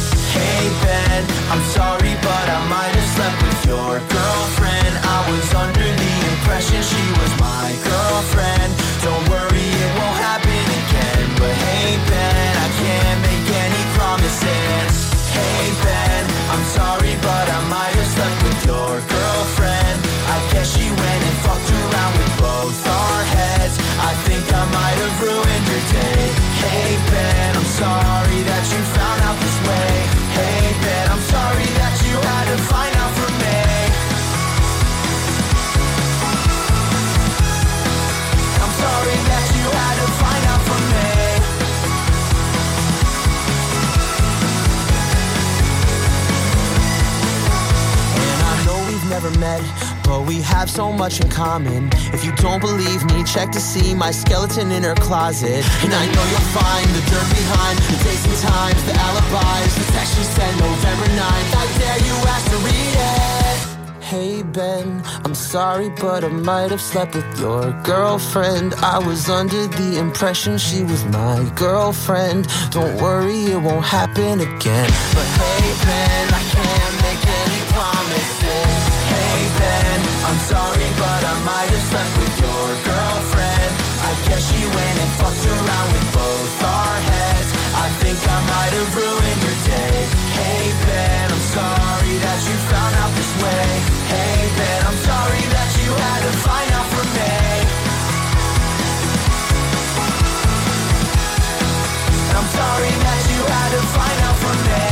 much in common. If you don't believe me, check to see my skeleton in her closet. And I know you'll find the dirt behind the dates and times, the alibis, the text she sent November 9th. I dare you ask to read it. Hey Ben, I'm sorry, but I might have slept with your girlfriend. I was under the impression she was my girlfriend. Don't worry, it won't happen again. But hey Ben, I can't make Ben, I'm sorry, but I might have slept with your girlfriend. I guess she went and fucked around with both our heads. I think I might have ruined your day. Hey Ben, I'm sorry that you found out this way. Hey Ben, I'm sorry that you had to find out from me. I'm sorry that you had to find out from me.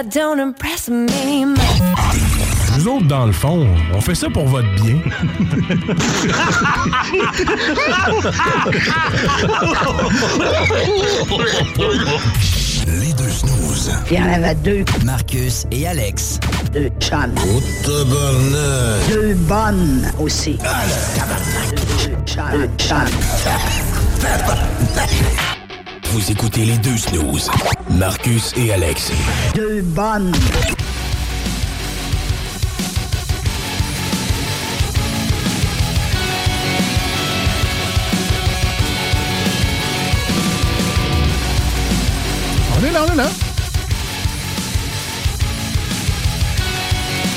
That don't impress me much. Nous autres, dans le fond, on fait ça pour votre bien. Les deux snooze. Il y en avait deux. Marcus et Alex. Deux chums. Oh, tabarnak. Deux bonnes aussi. Deux chums. Deux chums. Vous écoutez les deux snooze. Marcus et Alex. Deux bonnes. On est là, on est là.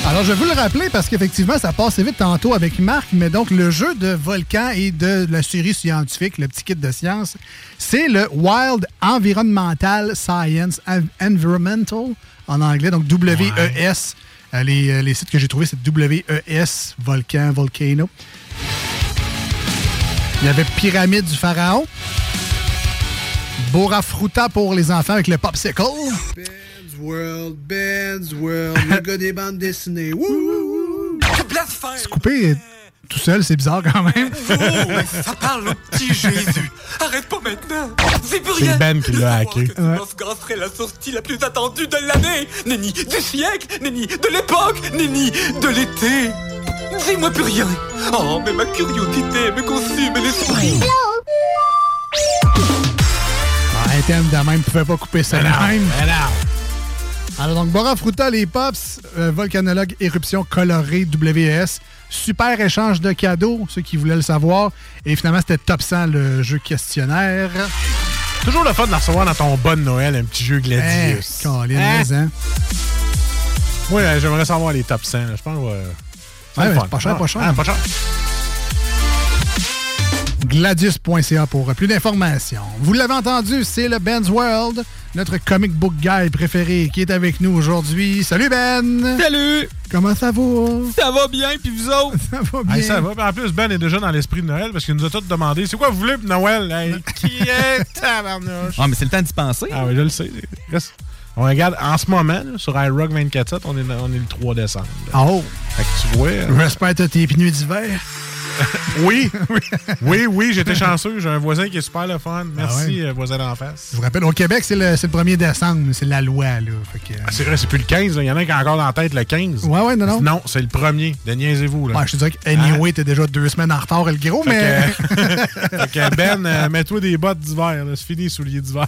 Alors, je veux le rappeler parce qu'effectivement, ça passe vite tantôt avec Marc, mais donc le jeu de Volcan et de la série scientifique, le petit kit de science, c'est le Wild Environmental Science, Env- Environmental en anglais, donc WES. Euh, Les, les sites que j'ai trouvés, c'est WES, Volcan, Volcano. Il y avait Pyramide du Pharaon. Bora Fruta pour les enfants avec le popsicle. Ben's World, Ben's World, le gars des bandes dessinées. Wouh! Se couper tout seul, c'est bizarre quand même. Ça parle au petit Jésus. Arrête pas maintenant. C'est plus C'est rien. Ben qui l'a hacké. Oscar serait la sortie la plus attendue de l'année. Nenni du siècle, nenni de l'époque, nenni de l'été. Dis-moi plus rien. Oh, mais ma curiosité me consume l'esprit. Ah, un thème de même, pouvait pas couper ça de même. Alors donc, Bora Fruta, les Pops, euh, Volcanologue Éruption Colorée WS, super échange de cadeaux, ceux qui voulaient le savoir. Et finalement, c'était top 100 le jeu questionnaire. Toujours le fun de la recevoir dans ton bon Noël, un petit jeu Gladius. Eh, Colin, Hein? hein? Oui, euh, j'aimerais savoir les top 100. là. Je pense que euh, Ouais, pas cher, pas cher. Ah, pas cher. Gladius.ca pour plus d'informations. Vous l'avez entendu, c'est le Ben's World, notre comic book guy préféré qui est avec nous aujourd'hui. Salut Ben! Salut! Comment ça va? Ça va bien, puis vous autres? Ça va bien. Hey, ça va. En plus, Ben est déjà dans l'esprit de Noël parce qu'il nous a tous demandé c'est quoi vous voulez pour Noël? Hey, qui est tabarnouche? Ah, mais c'est le temps d'y penser. Ah oui, je le sais. Reste- On regarde en ce moment là, sur iRock 24.7, on est, dans- on est le 3 décembre. là. Oh! Fait que tu vois. euh, Respect à tes pneus d'hiver. oui, oui, oui, j'étais chanceux. J'ai un voisin qui est super le fun. Merci, Ah ouais? euh, voisin d'en face. Je vous rappelle, au Québec, c'est le, c'est le 1er décembre, c'est la loi. Là. Fait que, euh, Ah, c'est vrai, c'est plus le 15. là. Il y en a qui ont encore dans la tête le 15. Ouais, ouais, non, non. Non, c'est le premier. De niaisez-vous. Là. ouais, je te dirais que anyway, t'es déjà deux semaines en retard, le gros, mais. Fait que, fait que Ben, euh, mets-toi des bottes d'hiver. C'est fini, les souliers d'hiver.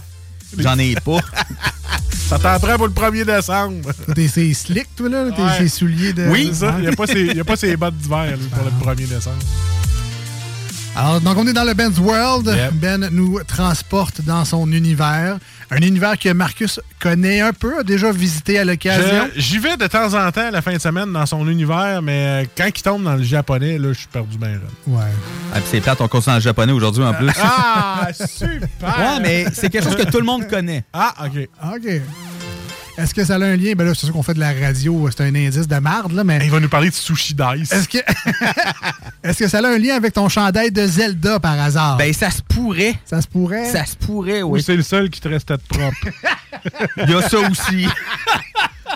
J'en ai pas. Ça t'en prend pour le 1er décembre. T'es c'est slick, toi, là? T'es Ouais. ces souliers de. Oui, ça. Il n'y a, pas ses bottes d'hiver pour le 1er décembre. Alors, donc, on est dans le Ben's World. Yep. Ben nous transporte dans son univers. Un univers que Marcus connaît un peu, a déjà visité à l'occasion. J'y vais de temps en temps la fin de semaine dans son univers, mais euh, quand il tombe dans le japonais, là, je suis perdu bien. Ouais. Ah, puis c'est plate, on continue en japonais aujourd'hui en plus. Ah, super! Ouais, mais c'est quelque chose que tout le monde connaît. Ah, OK. OK. Est-ce que ça a un lien? Ben là, c'est sûr qu'on fait de la radio, c'est un indice de marde, là, mais. Il va nous parler de sushi dice. Est-ce que. Est-ce que ça a un lien avec ton chandail de Zelda par hasard? Ben, ça se pourrait. ça se pourrait? Ça se pourrait, Ou oui. c'est le seul qui te restait de propre? Il y a ça aussi.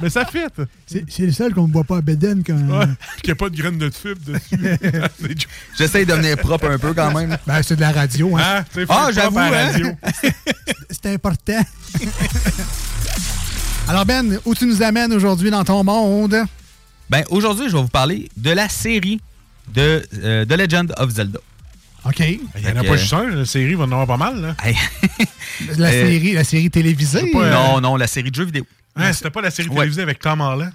Mais ça fit. C'est c'est le seul qu'on ne voit pas à Beden quand. Ouais, qu'il n'y a pas de graines de fibre dessus. J'essaye de devenir propre un peu quand même. Ben, c'est de la radio. Hein. Ah, Ah, j'avoue, hein? radio. C'est important. Alors, Ben, où tu nous amènes aujourd'hui dans ton monde? Ben, aujourd'hui, je vais vous parler de la série de euh, The Legend of Zelda. OK. Il n'y en a pas juste un, la série va en avoir pas mal. Là. La, Euh, série, la série télévisée? pas, euh, Non, non, la série de jeux vidéo. Hein, C'était pas la série Ouais. télévisée avec Tom Holland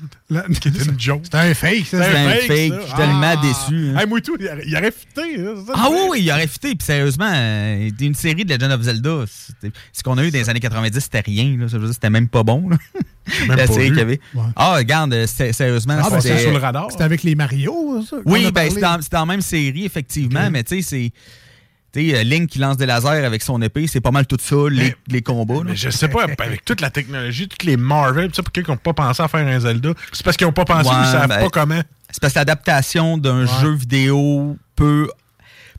qui était une joke. C'est un fake, ça. C'est un fake, ça. je suis tellement Ah. déçu. hein. Hey, moi, tout, il aurait, il aurait fité. c'est ça, Ah oui, il aurait fité. Puis sérieusement, euh, une série de Legend of Zelda, c'était- ce qu'on a eu dans les années 90, c'était rien. Là. Ça veut dire, C'était même pas bon. là. Même la pas série qu'il y avait. Ouais. Ah, regarde, euh, c'était- sérieusement, Ah, ben, c'était... sur le radar. C'était avec les Mario, ça? Oui, ben, c'était en, c'était en même série, effectivement, mais tu sais, c'est. Sais, euh, Link qui lance des lasers avec son épée, c'est pas mal tout ça, les, les combats. là. Mais je sais pas, avec toute la technologie, toutes les Marvel, tu sais, pourquoi ils n'ont pas pensé à faire un Zelda? C'est parce qu'ils n'ont pas pensé, Ouais, ils savent ben, pas comment. C'est parce que l'adaptation d'un jeu vidéo peut,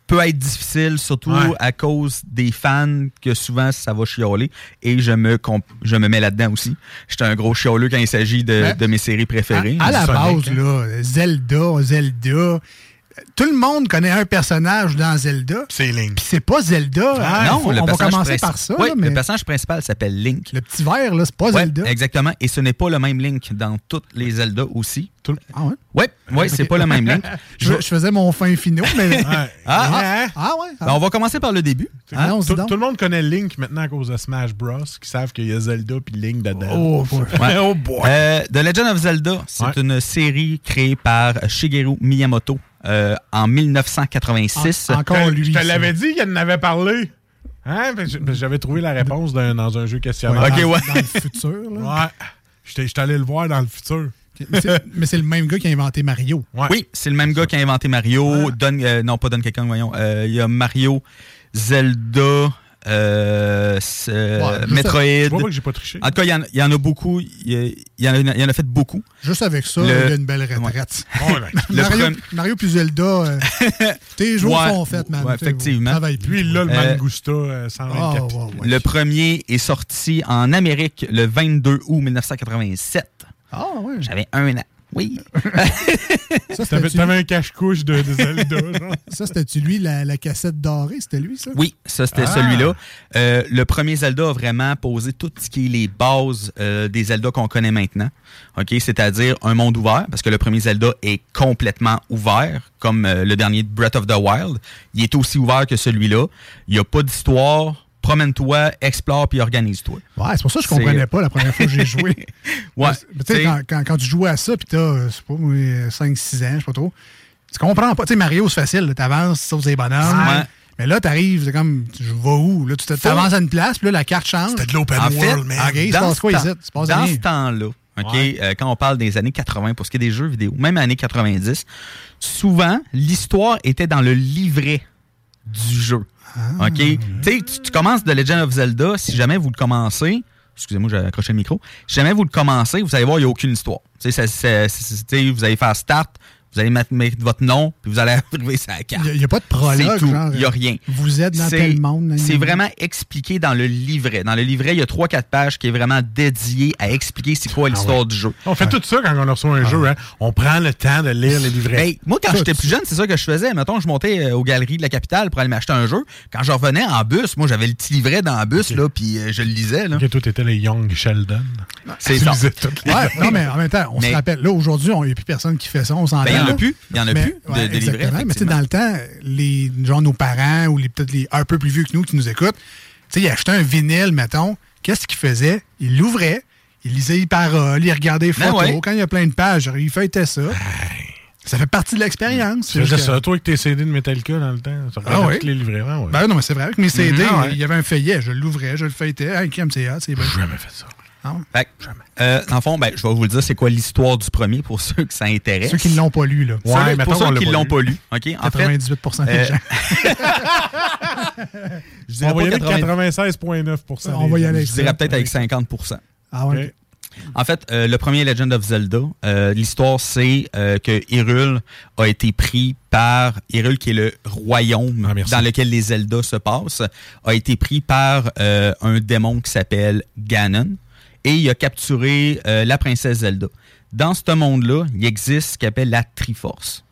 peut être difficile, surtout Ouais. à cause des fans que souvent ça va chialer. Et je me, je me mets là-dedans aussi. J'étais un gros chialeux quand il s'agit de, de mes séries préférées. À, à la Sonic, base, là, Zelda, Zelda. Tout le monde connaît un personnage dans Zelda. C'est Link. Puis c'est pas Zelda. Ah, hein, non, faut- le on va personnage commencer princi- par ça. Oui, là, mais le personnage principal s'appelle Link. le petit vert, là, c'est pas Ouais, Zelda. exactement. Et ce n'est pas le même Link dans toutes les Zelda aussi. Ah ouais? Ouais, ouais, c'est pas le même Link. Je, je faisais mon fin finaux, mais. Ouais. Ah, ah. Hein? Ah ouais? Ben, on va commencer par le début. Tout- Allons-y tout, tout le monde connaît Link maintenant à cause de Smash Bros. qui savent qu'il y a Zelda puis Link dedans. Oh, boy. Ouais. oh boy! Euh, The Legend of Zelda, c'est Ouais. une série créée par Shigeru Miyamoto euh, en 1986. En- encore Je te- lui. Je te l'avais dit qu'il en avait parlé. Hein? Parce que J'avais trouvé la réponse dans un jeu questionnaire. Ok, dans, ouais. dans le futur. Là. Ouais. J'étais j'étais allé le voir dans le futur. Mais c'est- le même gars qui a inventé Mario. Ouais. Oui, c'est le même gars qui a inventé Mario. Don- euh, non, pas Donkey Kong, voyons. Euh, Il y a Mario, Zelda, euh, Ouais, Metroid. Tu vois pas que j'ai pas triché. En tout cas, il y en- y, a beaucoup. Il y, y en a, il y en a fait beaucoup. Juste avec ça, Le- il a une belle retraite. Oh, là. Le Mario, premier- Mario puis Zelda, euh, tes jours Ouais, sont faits, man. effectivement. il a le Euh, Mangusta euh, 124 Ah, ouais. Le premier est sorti en Amérique le 22 août 1987. Ah, ouais. J'avais un an. Oui. Ça, T'avais un cache-couche de, de Zelda, genre. ça, c'était-tu lui, la, la cassette dorée? C'était lui, ça? Oui, ça c'était Ah. celui-là. Euh, le premier Zelda a vraiment posé tout ce qui est les bases euh, des Zelda qu'on connaît maintenant. OK, c'est-à-dire un monde ouvert parce que le premier Zelda est complètement ouvert comme euh, le dernier Breath of the Wild. Il est aussi ouvert que celui-là. Il n'y a pas d'histoire. Promène-toi, explore puis organise-toi. Ouais, c'est pour ça que je comprenais pas la première fois que j'ai joué. Ouais. Tu sais, quand, quand, quand tu joues à ça, puis t'as, euh, je sais pas, moi, 5-6 ans, je sais pas trop, tu comprends pas. Tu sais, Mario, c'est facile. T'avances, tu sautes les bonhommes. Ouais. Mais là, t'arrives, c'est comme, je vais où? Là, tu te- t'avances à une place, puis là, la carte change. C'était de l'open En fait, world, man. OK, il se dans passe ce quoi ici? Dans rien. ce temps-là, OK, Ouais. euh, quand on parle des années 80, pour ce qui est des jeux vidéo, même années 90, souvent, l'histoire était dans le livret du jeu. Ah. OK? Tu sais, tu- commences The Legend of Zelda, si jamais vous le commencez, excusez-moi, j'ai accroché le micro, si jamais vous le commencez, vous allez voir, il n'y a aucune histoire. Tu sais, ça- ça- c'est- tu sais, vous allez faire start, vous allez mettre, votre nom, puis vous allez arriver sur la carte. Il n'y a, pas de prologue, C'est tout. genre. Il n'y a rien. Vous êtes dans C'est- tel monde. C'est vraiment expliqué dans le livret. Dans le livret, il y a 3-4 pages qui est vraiment dédié à expliquer c'est quoi l'histoire du jeu. On fait tout ça quand on reçoit un jeu. Hein. On prend le temps de lire les livrets. Ben, moi, quand j'étais plus jeune, c'est ça que je faisais. Mettons, je montais euh, aux galeries de la capitale pour aller m'acheter un jeu. Quand je revenais en bus, moi, j'avais le petit livret dans le bus, là, puis euh, je le lisais. Là. Ok, toi, t'étais le Young Sheldon. C'est ça. non, mais en même temps, on Mais- se rappelle. Là, aujourd'hui, il n'y a plus personne qui fait ça. On s'en Ben, en a plus. Il y en a Mais- plus de, ouais, de livrets. exactement. Mais tu sais, dans le temps, les, genre nos parents ou les peut-être les un peu plus vieux que nous qui nous écoutent, tu sais, ils achetaient un vinyle, mettons. Qu'est-ce qu'ils faisaient? Ils l'ouvraient, ils lisaient les paroles, ils regardaient les Ben photos. ouais. Quand il y a plein de pages, ils feuilletaient ça. Ça fait partie de l'expérience. Tu faisais C'est ça, juste toi, avec tes CD de Metallica dans le temps? Tu regardais Ah tous les livrets. hein, ouais. Ben non, mais c'est vrai. Avec mes CD, Mhm. Ah ouais. il y avait un feuillet. Je l'ouvrais, je le feuilletais. Hey, c'est bien. J'ai jamais fait ça. Ah ouais. Fait que, euh, dans le fond, ben, je vais vous le dire, c'est quoi l'histoire du premier pour ceux que ça intéresse? Ceux qui ne l'ont pas lu, là. Ceux- Ouais, pour ceux qui pas l'ont pas lu. OK? En fait, 98 des euh, gens. je dirais On va pas y aller avec 80 96,9 On va y aller Je dirais peut-être avec 50 Ah ouais. En fait, euh, le premier Legend of Zelda, euh, l'histoire c'est euh, que Hyrule a été pris par Hyrule qui est le royaume Ah, dans lequel les Zelda se passent, a été pris par euh, un démon qui s'appelle Ganon. Et il a capturé euh, la princesse Zelda. Dans ce monde-là, il existe ce qu'on appelle la Triforce.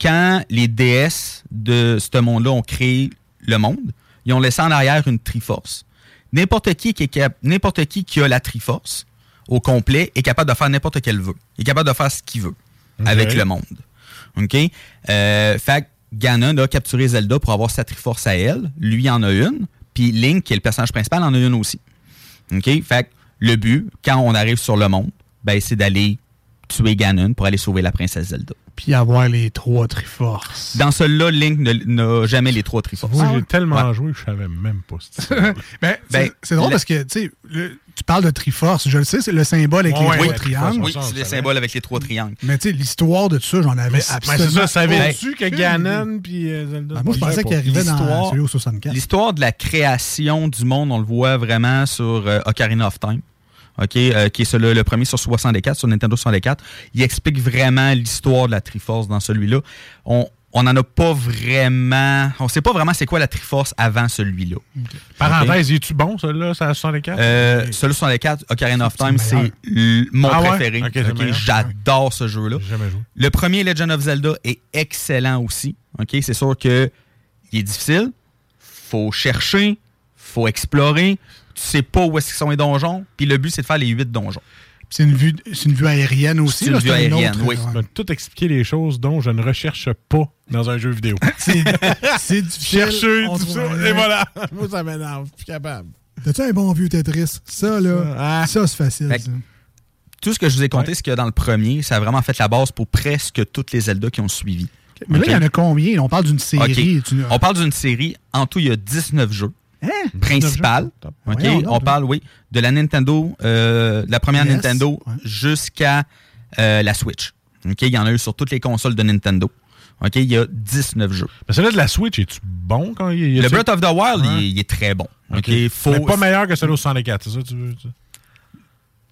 Quand les déesses de ce monde-là ont créé le monde, ils ont laissé en arrière une Triforce. N'importe qui qui, n'importe qui qui a la Triforce au complet est capable de faire n'importe quel vœu. Il est capable de faire ce qu'il veut avec le monde. OK? Euh, fait Ganon a capturé Zelda pour avoir sa Triforce à elle. Lui en a une. Puis Link, qui est le personnage principal, en a une aussi. OK? Fait que le but, quand on arrive sur le monde, ben, c'est d'aller tuer Ganon pour aller sauver la princesse Zelda. Puis avoir les trois Triforces. Dans celui-là, Link n'a jamais les trois Triforces. Moi, j'ai tellement Ouais. joué que je savais même pas. ce Ben, Ben, c'est- c'est drôle le- parce que, tu sais, le- tu parles de Triforce, je le sais, c'est le symbole avec Ouais, les ouais, trois triangles. Oui, c'est le symbole avec les trois triangles. Mais tu sais, l'histoire de tout ça, j'en avais Mais absolument c'est ça, savais-tu que. Ganon puis euh, Zelda. Ah, moi, je pensais qu'il arrivait dans celui au 64. L'histoire de la création du monde, on le voit vraiment sur euh, Ocarina of Time. OK, euh, qui est le premier sur 64, sur Nintendo 64. Il explique vraiment l'histoire de la Triforce dans celui-là. On on n'en a pas vraiment. On sait pas vraiment c'est quoi la Triforce avant celui-là. Parenthèse, es-tu bon, celui-là, a 64? Euh, celui 64, Ocarina of Time, C'est c'est mon Ah préféré. C'est. J'adore ce jeu-là. jamais joué. Le premier Legend of Zelda est excellent aussi. Ok, C'est sûr que il est difficile. faut chercher, faut explorer. Tu sais pas où est-ce qu'ils sont les donjons. Puis le but, c'est de faire les huit donjons. C'est une vue, c'est une vue aérienne aussi. C'est une là, vue aérienne, autre, oui. Tu m'as tout expliqué les choses dont je ne recherche pas dans un jeu vidéo. C'est c'est difficile. Chercher, tout ça, et voilà. Moi, ça m'énerve. Je suis capable. T'as-tu un bon vieux Tetris? Ça, là, ça, c'est facile. Fait que ça. Tout ce que je vous ai compté, c'est que dans le premier, ça a vraiment fait la base pour presque toutes les Zelda qui ont suivi. Mais là, il y en a combien? On parle d'une série. Tu- On parle d'une série. En tout, il y a 19 jeux. Hein? Principales. 19 jeux? OK? Voyons donc, On parle, oui, de la Nintendo, euh, de la première Nintendo jusqu'à euh, la Switch. OK? Il y en a eu sur toutes les consoles de Nintendo. OK? Il y a 19 jeux. Mais celui-là de la Switch, es-tu bon quand il est. Le Breath of the Wild, il, est- il est très bon. OK? OK. Faut, Mais pas meilleur que celui au 64, c'est ça tu veux?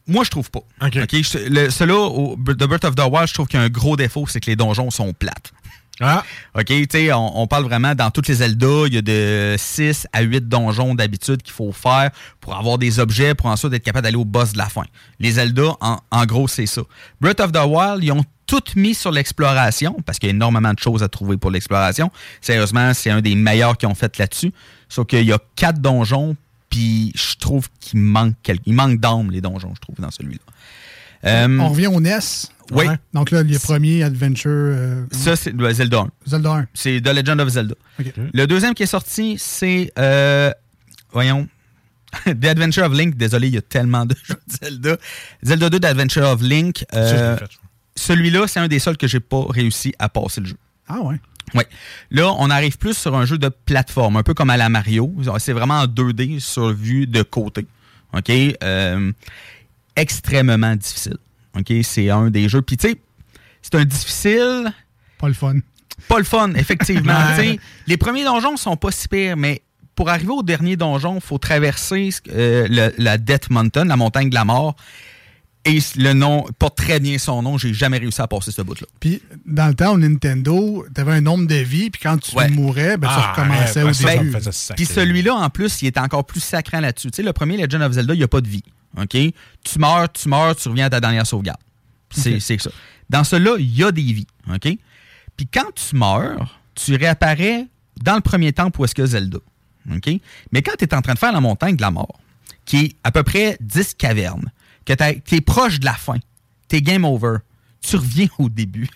Moi, je trouve pas. OK. OK? Je- le- Celui-là, Breath of the Wild, je trouve qu'il y a un gros défaut, c'est que les donjons sont plates. Ah. OK, tu sais, on, parle vraiment dans toutes les Zelda, il y a de 6 à 8 donjons d'habitude qu'il faut faire pour avoir des objets, pour ensuite être capable d'aller au boss de la fin. Les Zelda, en, en gros, c'est ça. Breath of the Wild, ils ont tout mis sur l'exploration, parce qu'il y a énormément de choses à trouver pour l'exploration. Sérieusement, c'est un des meilleurs qu'ils ont fait là-dessus. Sauf qu'il y a 4 donjons, puis je trouve qu'il manque quelque... il manque d'âme, les donjons, je trouve, dans celui-là. Euh, On revient au NES. Oui. Donc là, le premier Adventure. euh, Ça, c'est le Zelda 1. Zelda 1. C'est The Legend of Zelda. Le deuxième qui est sorti, c'est. euh, voyons. The Adventure of Link. Désolé, il y a tellement de jeux de Zelda. Zelda 2 The Adventure of Link. Euh, Celui-là, c'est un des seuls que j'ai pas réussi à passer le jeu. Ah ouais. Ouais. Là, on arrive plus sur un jeu de plateforme, un peu comme à la Mario. C'est vraiment en 2D sur vue de côté. OK? Euh, extrêmement difficile. OK? C'est un des jeux. Puis, tu sais, c'est un difficile. Pas le fun. Pas le fun, effectivement. Ouais. Tu sais, les premiers donjons sont pas si pires, mais pour arriver au dernier donjon, il faut traverser euh, le- la Death Mountain, la montagne de la mort. Et le nom porte très bien son nom. J'ai jamais réussi à passer ce bout-là. Puis, dans le temps, au Nintendo, t'avais un nombre de vies, puis quand tu Ouais. mourais, ben, tu Ah, recommençais arrête, au ben, début. Puis celui-là, en plus, il est encore plus sacrant là-dessus. Tu sais, le premier Legend of Zelda, il n'y a pas de vie. OK? Tu meurs, tu meurs, tu reviens à ta dernière sauvegarde. C'est ça. Dans celui-là, il y a des vies. OK? Puis quand tu meurs, tu réapparais dans le premier temple où est-ce que Zelda. OK? Mais quand tu es en train de faire la montagne de la mort, qui est à peu près 10 cavernes, que tu es proche de la fin, t'es game over, tu reviens au début.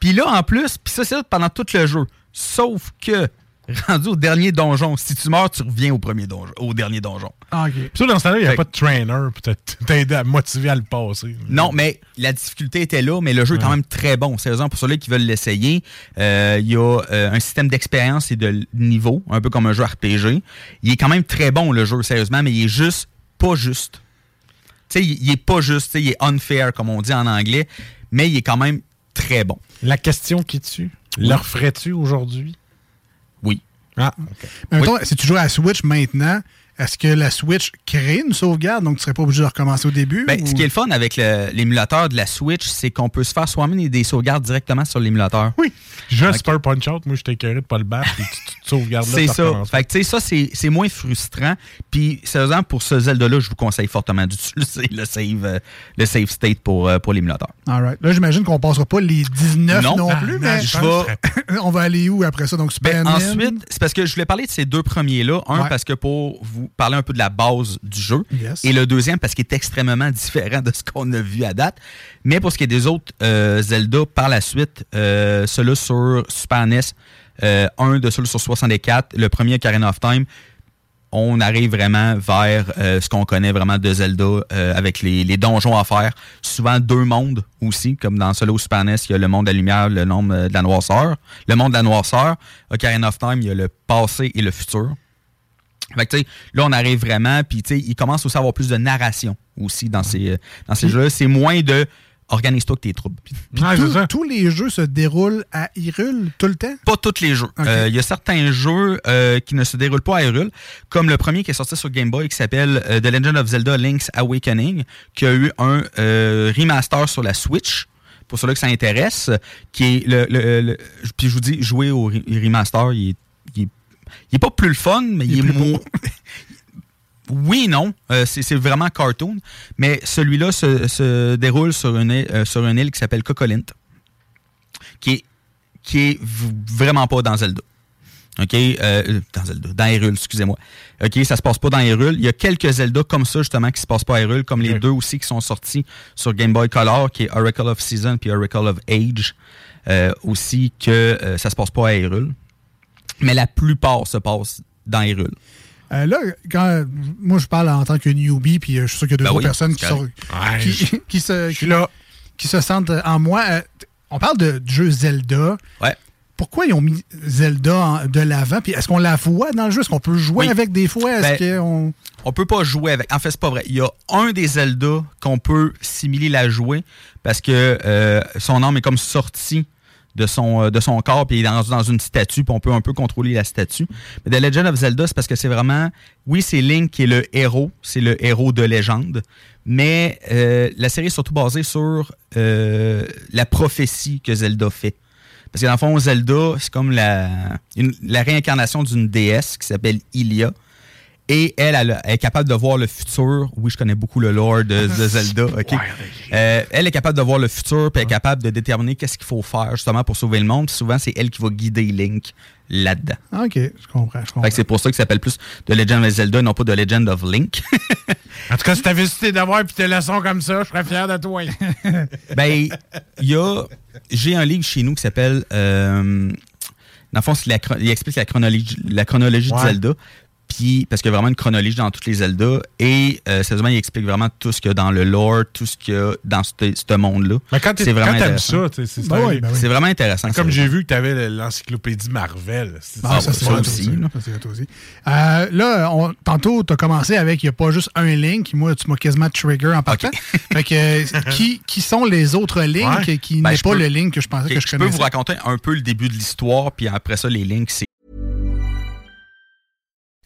Puis là, en plus, puis ça, c'est pendant tout le jeu. Sauf que, rendu au dernier donjon, si tu meurs, tu reviens au premier donjon, au dernier donjon. Ah, OK. Puis ça, dans ce temps-là, il n'y a Fait pas de trainer pour t'aider à motiver à le passer. Non, mais la difficulté était là, mais le jeu est quand même très bon. Sérieusement, pour ceux qui veulent l'essayer, euh, il y a euh, un système d'expérience et de niveau, un peu comme un jeu RPG. Il est quand même très bon, le jeu, sérieusement, mais il est juste pas juste. Tu sais, il il est pas juste, tu sais, il est unfair, comme on dit en anglais, mais il est quand même très bon. La question qui tue, le referais-tu aujourd'hui? Ah, Mais mettons, si tu joues à la Switch maintenant, est-ce que la Switch crée une sauvegarde, donc tu serais pas obligé de recommencer au début? Ben, ou- Ce qui est le fun avec l'émulateur de la Switch, c'est qu'on peut se faire soi-même des sauvegardes directement sur l'émulateur. Oui. Juste Super Punch Out, moi, j'étais écœuré de pas le battre. Sauvegarde-là. C'est ça. Fait que, tu sais, ça, c'est c'est moins frustrant. Puis, sérieusement, pour ce Zelda-là, je vous conseille fortement d'utiliser le save, euh, le save state pour, euh, pour l'émulateur. All right. Là, j'imagine qu'on passera pas les 19 non, Non. plus, Ah, mais je vais- on va aller où après ça? Donc, Super Ben, ensuite, c'est parce que je voulais parler de ces deux premiers-là. Un, Ouais. parce que pour vous parler un peu de la base du jeu. Yes. Et le deuxième, parce qu'il est extrêmement différent de ce qu'on a vu à date. Mais pour ce qui est des autres euh, Zelda, par la suite, euh, ceux-là sur Super NES, euh, un de ceux sur 64, le premier Ocarina of Time, on arrive vraiment vers euh, ce qu'on connaît vraiment de Zelda euh, avec les, les donjons à faire. Souvent deux mondes aussi, comme dans au Super NES, il y a le monde de la lumière, le monde de la noirceur. Le monde de la noirceur, Ocarina of Time, il y a le passé et le futur. Fait que, tu sais, là, on arrive vraiment, puis tu sais, il commence aussi à avoir plus de narration aussi dans ces, dans ces jeux-là. C'est moins de organise-toi que tes troubles. Tous- tous les jeux se déroulent à Hyrule tout le temps? Pas tous les jeux. Euh, Il y a certains jeux euh, qui ne se déroulent pas à Hyrule, comme le premier qui est sorti sur Game Boy qui s'appelle euh, The Legend of Zelda Link's Awakening, qui a eu un remaster sur la Switch. Pour ceux-là que ça intéresse, qui est le, le- le- puis je vous dis, jouer au re- remaster, il est, il est- il est pas plus le fun, mais il, est, moins. Oui, non. Euh, c'est vraiment cartoon. Mais celui-là se, se déroule sur une, île- euh, sur une île qui s'appelle Cocolint, qui est, qui est vraiment pas dans Zelda. OK? Euh, dans Zelda. Dans Hyrule, excusez-moi. OK? Ça se passe pas dans Hyrule. Il y a quelques Zelda comme ça, justement, qui se passent pas à Hyrule, comme les deux aussi qui sont sortis sur Game Boy Color, qui est Oracle of Season puis Oracle of Age. euh, aussi que euh, ça se passe pas à Hyrule. Mais la plupart se passent dans Hyrule. Euh, là, quand moi je parle en tant que newbie, puis euh, je suis sûr qu'il y a deux Ben oui, personnes qui, sont, qui, se, qui, qui se sentent en moi. Euh, on parle de, jeu Zelda. Ouais. Pourquoi ils ont mis Zelda de l'avant? Puis est-ce qu'on la voit dans le jeu? Est-ce qu'on peut jouer Oui. avec des fois? Est-ce Ben, qu'on. On peut pas jouer avec. En fait, c'est pas vrai. Il y a un des Zelda qu'on peut simuler la jouer parce que euh, son âme est comme sorti de son, euh, de son corps puis il est dans, dans une statue puis on peut un peu contrôler la statue. Mais The Legend of Zelda, c'est parce que c'est vraiment. Oui, c'est Link qui est le héros, c'est le héros de légende, mais euh, la série est surtout basée sur euh, la prophétie que Zelda fait. Parce que dans le fond, Zelda, c'est comme la, la réincarnation d'une déesse qui s'appelle Ilia. Et elle, elle, elle est capable de voir le futur. Oui, je connais beaucoup le lore de, de Zelda. ok? Euh, elle est capable de voir le futur, puis elle est capable de déterminer qu'est-ce qu'il faut faire justement pour sauver le monde. Puis souvent, c'est elle qui va guider Link là-dedans. Ah, OK, je comprends. Je c'est pour ça que ça s'appelle plus The Legend of Zelda, et non pas The Legend of Link. En tout cas, si t'avais su tes devoirs puis tes leçons comme ça, je serais fier de toi. ben, il y a. J'ai un livre chez nous qui s'appelle. Euh, dans le fond, la il explique la chronologie, la chronologie Ouais. de Zelda. Puis, parce qu'il y a vraiment une chronologie dans toutes les Zelda. Et, euh, sérieusement, il explique vraiment tout ce qu'il y a dans le lore, tout ce qu'il y a dans ce, ce monde-là. Mais quand t'es- c'est vraiment quand t'aimes intéressant. ça, tu sais, c'est Ben oui, ben oui. C'est vraiment intéressant. Comme j'ai vu que t'avais l'encyclopédie Marvel. C'est- Ah, ça, c'est hot aussi. Ça, c'est hot aussi. Euh, là, on- tantôt, tu as commencé avec il n'y a pas juste un link. Moi, tu m'as quasiment trigger en partant. fait que, qui, qui sont les autres links Ouais. qui Ben, n'est pas peux- le link que je pensais que je je peux connaissais? vous raconter un peu le début de l'histoire, puis après ça, les links, c'est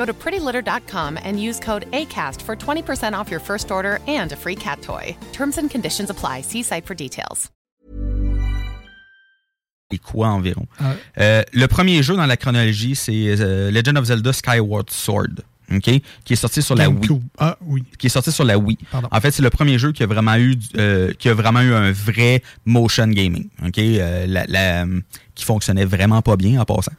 Go to prettylitter.com and use code ACAST for 20% off your first order and a free cat toy. Terms and conditions apply. See site for details. et quoi environ? Ah. Euh, le premier jeu dans la chronologie, c'est euh, Legend of Zelda Skyward Sword. OK, qui est sorti sur la Wii. Ah oui. Qui est sorti sur la Wii. Pardon. En fait, c'est le premier jeu qui a vraiment eu euh, qui a vraiment eu un vrai motion gaming. OK, Euh, la- la- qui fonctionnait vraiment pas bien en passant.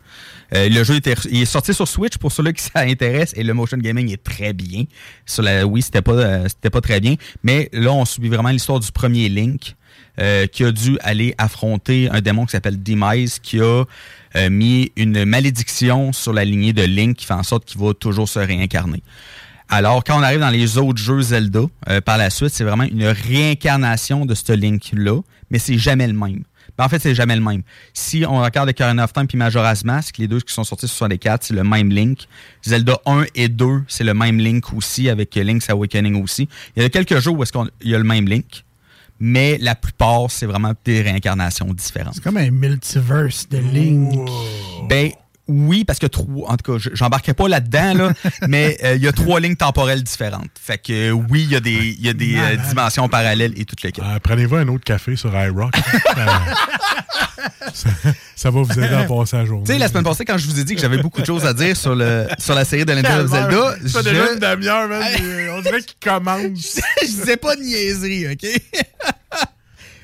Euh, le jeu est sorti sur Switch pour ceux-là qui ça intéresse et le motion gaming est très bien. Sur la Wii, c'était pas euh, pas très bien, mais là on subit vraiment l'histoire du premier Link euh, qui a dû aller affronter un démon qui s'appelle Demise qui a mis une malédiction sur la lignée de Link qui fait en sorte qu'il va toujours se réincarner. Alors, quand on arrive dans les autres jeux Zelda, par la suite, c'est vraiment une réincarnation de ce Link-là, mais c'est jamais le même. Ben, en fait, c'est jamais le même. Si on regarde Ocarina of Time puis Majora's Mask, les deux qui sont sortis sur 64, c'est le même Link. Zelda 1 et 2, c'est le même Link aussi, avec Link's Awakening aussi. Il y a quelques jeux où est-ce qu'il y a le même Link, mais la plupart, c'est vraiment des réincarnations différentes. C'est comme un multiverse de Link. Ben oui, parce que trois, en tout cas, je- j'embarquais pas là-dedans, là, mais euh, il y a trois lignes temporelles différentes. Fait que euh, oui, il y a des, y a des euh, dimensions parallèles et toutes les cas. Prenez-vous un autre café sur iRock. Ça, ça va vous aider à passer la journée. Tu sais, la semaine passée, quand je vous ai dit que j'avais beaucoup de choses à dire sur, le, sur la série de Legend of Zelda, Ça je, déjà une demi-heure, On dirait qu'il commence. je disais pas de niaiserie, OK?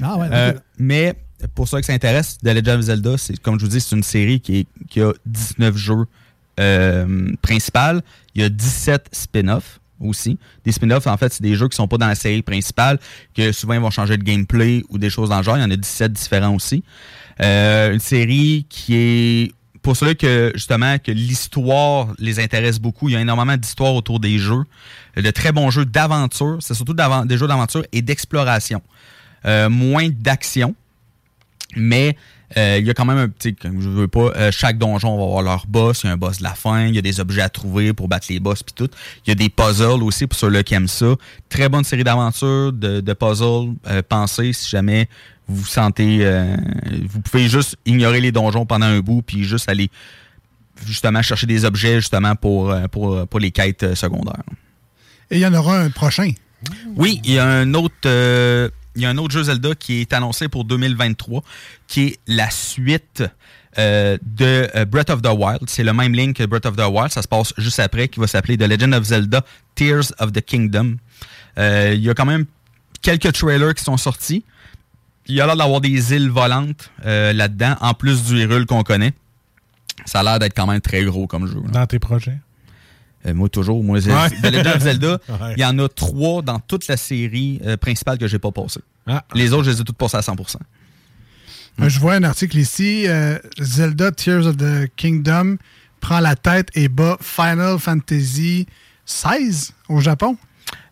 Ah ouais, mais pour ceux qui s'intéressent, The Legend of Zelda, comme je vous dis, c'est une série qui, est- qui a 19 jeux euh, principales. Il y a 17 spin-offs aussi. Des spin-offs, en fait, c'est des jeux qui sont pas dans la série principale, que souvent ils vont changer de gameplay ou des choses dans le genre. Il y en a 17 différents aussi. Euh, une série qui est pour ceux que justement que l'histoire les intéresse beaucoup, il y a énormément d'histoires autour des jeux, de très bons jeux d'aventure, c'est surtout des jeux d'aventure et d'exploration. Euh, moins d'action, mais euh, il y a quand même un petit, comme je veux pas, euh, chaque donjon va avoir leur boss, il y a un boss de la fin, il y a des objets à trouver pour battre les boss puis tout. Il y a des puzzles aussi pour ceux-là qui aiment ça. Très bonne série d'aventures, de, de puzzles. Euh, pensez si jamais vous sentez, euh, vous pouvez juste ignorer les donjons pendant un bout puis juste aller justement chercher des objets justement pour euh, pour, pour les quêtes euh, secondaires. Et il y en aura un prochain. Oui, il y a un autre, euh, il y a un autre jeu Zelda qui est annoncé pour 2023, qui est la suite euh, de euh, Breath of the Wild. C'est le même link que Breath of the Wild. Ça se passe juste après, qui va s'appeler The Legend of Zelda Tears of the Kingdom. Euh, il y a quand même quelques trailers qui sont sortis. Il y a l'air d'avoir des îles volantes là-dedans, en plus du Hyrule qu'on connaît. Ça a l'air d'être quand même très gros comme jeu. Dans tes projets? Euh, moi, toujours. Moi, Ouais. The Legend of Zelda, Ouais. il y en a trois dans toute la série euh, principale que j'ai pas passé. Les autres, je les ai toutes passées à 100%. Euh, Je vois un article ici. euh, Zelda Tears of the Kingdom prend la tête et bat Final Fantasy XVI au Japon.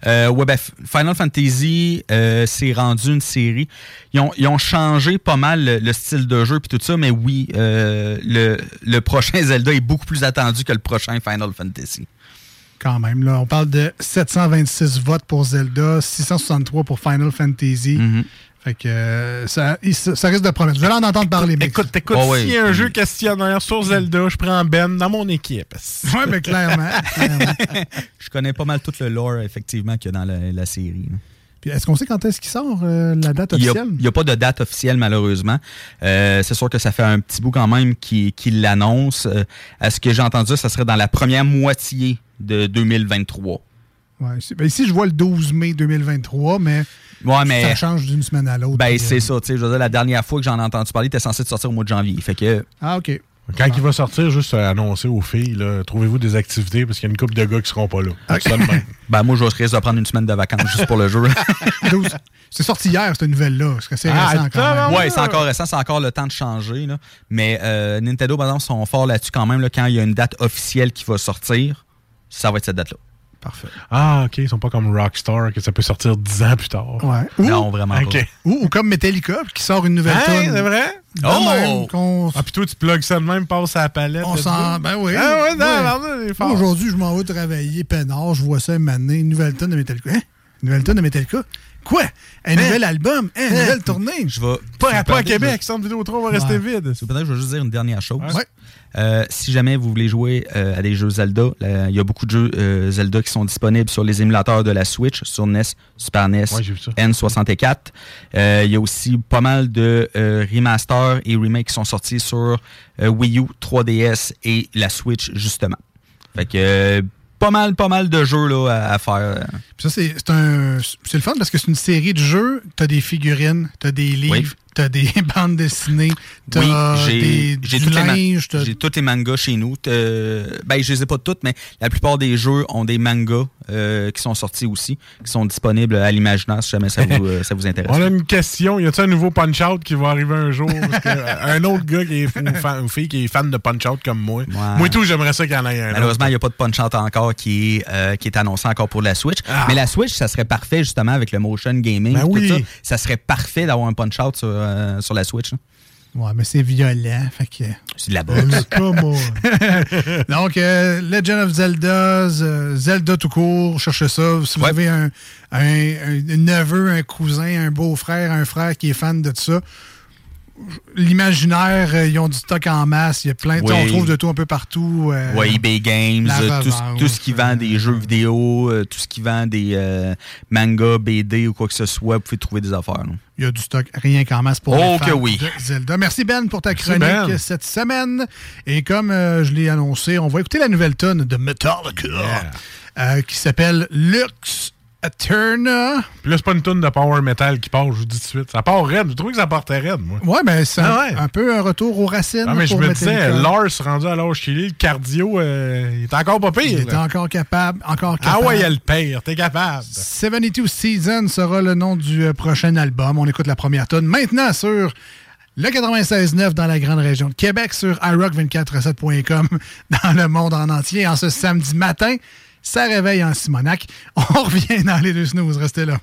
Euh, ouais, ben, Final Fantasy, euh, c'est rendu une série. Ils ont, ils ont changé pas mal le, le style de jeu puis tout ça, mais oui, euh, le, le prochain Zelda est beaucoup plus attendu que le prochain Final Fantasy. Quand même, là, on parle de 726 votes pour Zelda, 663 pour Final Fantasy. Mm-hmm. Fait que euh, ça, risque de promettre. Vous allez en entendre parler. mais- Écoute, écoute, Oh, s'il y a un jeu questionnaire sur Zelda, je prends Ben dans mon équipe. Ouais, mais clairement. clairement. Je connais pas mal tout le lore, effectivement, qu'il y a dans la, la série. là. Est-ce qu'on sait quand est-ce qu'il sort, euh, la date Il officielle? n'y a, pas de date officielle, malheureusement. Euh, c'est sûr que ça fait un petit bout quand même qui, qui l'annonce. Euh, à ce que j'ai entendu, ça serait dans la première moitié de 2023. Ouais, c'est- ben ici, je vois le 12 mai 2023, mais, Ouais, mais- ça change d'une semaine à l'autre. Ben, c'est euh, ça. Je veux dire, la dernière fois que j'en ai entendu parler, il était censé sortir au mois de janvier. Fait que. Ah, OK. Quand il va sortir, juste annoncer aux filles, trouvez-vous des activités parce qu'il y a une couple de gars qui seront pas là. Même. Ben, moi, je risque de prendre une semaine de vacances juste pour le jeu. 12 C'est sorti hier, cette nouvelle-là. Est-ce que c'est Ah, récent quand même? Ouais, c'est encore récent, c'est encore le temps de changer. là. Mais euh, Nintendo, par exemple, sont forts là-dessus quand même. là, quand il y a une date officielle qui va sortir, ça va être cette date-là. Parfait. Ah, OK, ils sont pas comme Rockstar, que ça peut sortir dix ans plus tard. Ouais. Ou- Non, vraiment pas. Ou, ou comme Metallica, qui sort une nouvelle Hein, tune. c'est vrai? Oh! même Ah, puis toi, tu plugues ça de même, passe à la palette. On s'en. Ben oui. Ah ouais, non, Ouais. non, non, Aujourd'hui, je m'en vais travailler peinard, je vois ça une nouvelle tonne de Metallica. Hein? Une nouvelle tonne de Metallica? Quoi? Un nouvel album? Hein? Une Hein? nouvelle tournée? Je vais. Pas, pas à Québec, je- Centre Vidéo 3 va rester vide. Peut-être je vais juste dire une dernière chose. Ouais. Euh, si jamais vous voulez jouer euh, à des jeux Zelda, il y a beaucoup de jeux euh, Zelda qui sont disponibles sur les émulateurs de la Switch, sur NES, Super NES, Ouais, j'ai vu ça. N64. Euh, Il y a aussi pas mal de remasters et remakes qui sont sortis sur Wii U, 3DS et la Switch, justement. Fait que pas mal, pas mal de jeux là, à, à faire. Puis ça, c'est c'est un. C'est le fun parce que c'est une série de jeux. T'as des figurines, t'as des livres, Oui. T'as des bandes dessinées, t'as Oui, des, j'ai j'ai du tous les mangas chez nous. Ben, je les ai pas toutes, mais la plupart des jeux ont des mangas euh, qui sont sortis aussi, qui sont disponibles à l'imaginaire si jamais ça vous, euh, ça vous intéresse. On a une question. Y a-t-il un nouveau Punch-Out qui va arriver un jour? Parce que, euh, un autre gars qui est fan, une fan- une fille qui est fan de Punch-Out comme moi. Moi, tout, j'aimerais ça qu'il y en ait un. autre. Malheureusement, il n'y a pas de Punch-Out encore qui est, euh, qui est annoncé encore pour la Switch. Ah. Mais la Switch, ça serait parfait justement avec le motion gaming. Ben tout oui. ça. ça serait parfait d'avoir un Punch-Out sur, euh, sur la Switch. là. Ouais, mais c'est violent. Fait que. C'est de la boxe. Donc, euh, Legend of Zelda, euh, Zelda tout court, cherchez ça. Si vous avez un, un- un neveu, un cousin, un beau-frère, un frère qui est fan de ça, l'imaginaire, euh, ils ont du stock en masse. Il y a plein. Oui. On trouve de tout un peu partout. euh, Ouais, eBay Games, la euh, tout, ce- revente, tout ce qui vend des jeux vidéo, euh, tout ce qui vend des euh, mangas, BD ou quoi que ce soit, vous pouvez trouver des affaires. Il y a du stock rien qu'en masse pour Oh les que fans oui. de Zelda. Merci Ben pour ta Merci, chronique Ben. cette semaine. Et comme euh, je l'ai annoncé, on va écouter la nouvelle tonne de Metallica euh, qui s'appelle Lux Eterna. Puis là, c'est pas une tonne de power metal qui part, je vous dis tout de suite. Ça part raide. Je trouve que ça partait raide, moi. Ouais, ben c'est Ah un, ouais. un peu un retour aux racines. Ah, mais je pour me disais. Lars rendu à l'âge qu'il est, le cardio, euh, il est encore pas pire. Il est encore capable, encore Ah capable. ouais, il y a le pire, t'es capable. 72 Season sera le nom du euh, prochain album. On écoute la première tonne maintenant sur le 96.9 dans la grande région de Québec, sur iRock247.com dans le monde en entier. En ce samedi matin, ça réveille en Simonac. On revient dans les deux snooze. Restez là.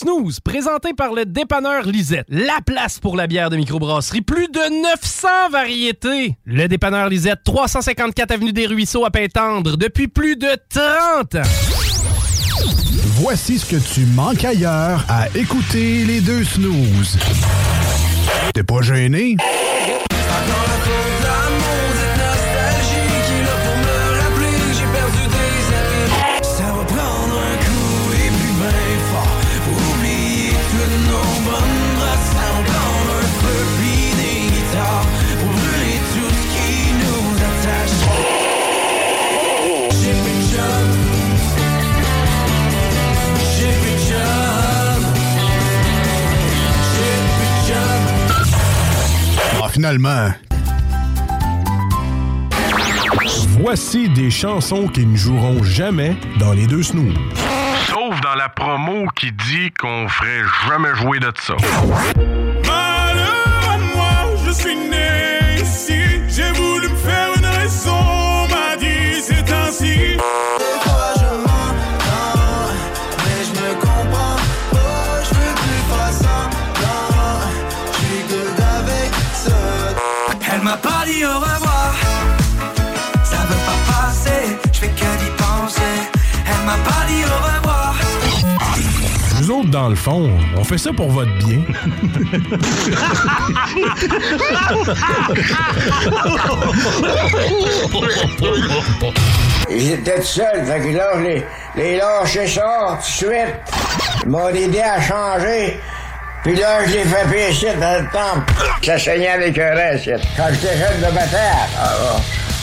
Snooze, présentés par le dépanneur Lisette. La place pour la bière de microbrasserie. Plus de 900 variétés. Le dépanneur Lisette, 354 Avenue des Ruisseaux à Pintendre, depuis plus de 30 ans. Voici ce que tu manques ailleurs à écouter les deux snooze. T'es pas gêné? Finalement. Voici des chansons qui ne joueront jamais dans les deux snooze. Sauf dans la promo qui dit qu'on ferait jamais jouer de ça. Dans le fond, on fait ça pour votre bien. Tout seuls, fait que là, je les, les lâché ça tout de suite. Ils m'ont aidé à changer. Puis là, je l'ai fait pécher dans le temple. Ça saignait avec un reste. Quand j'étais jeune de bataille, ah,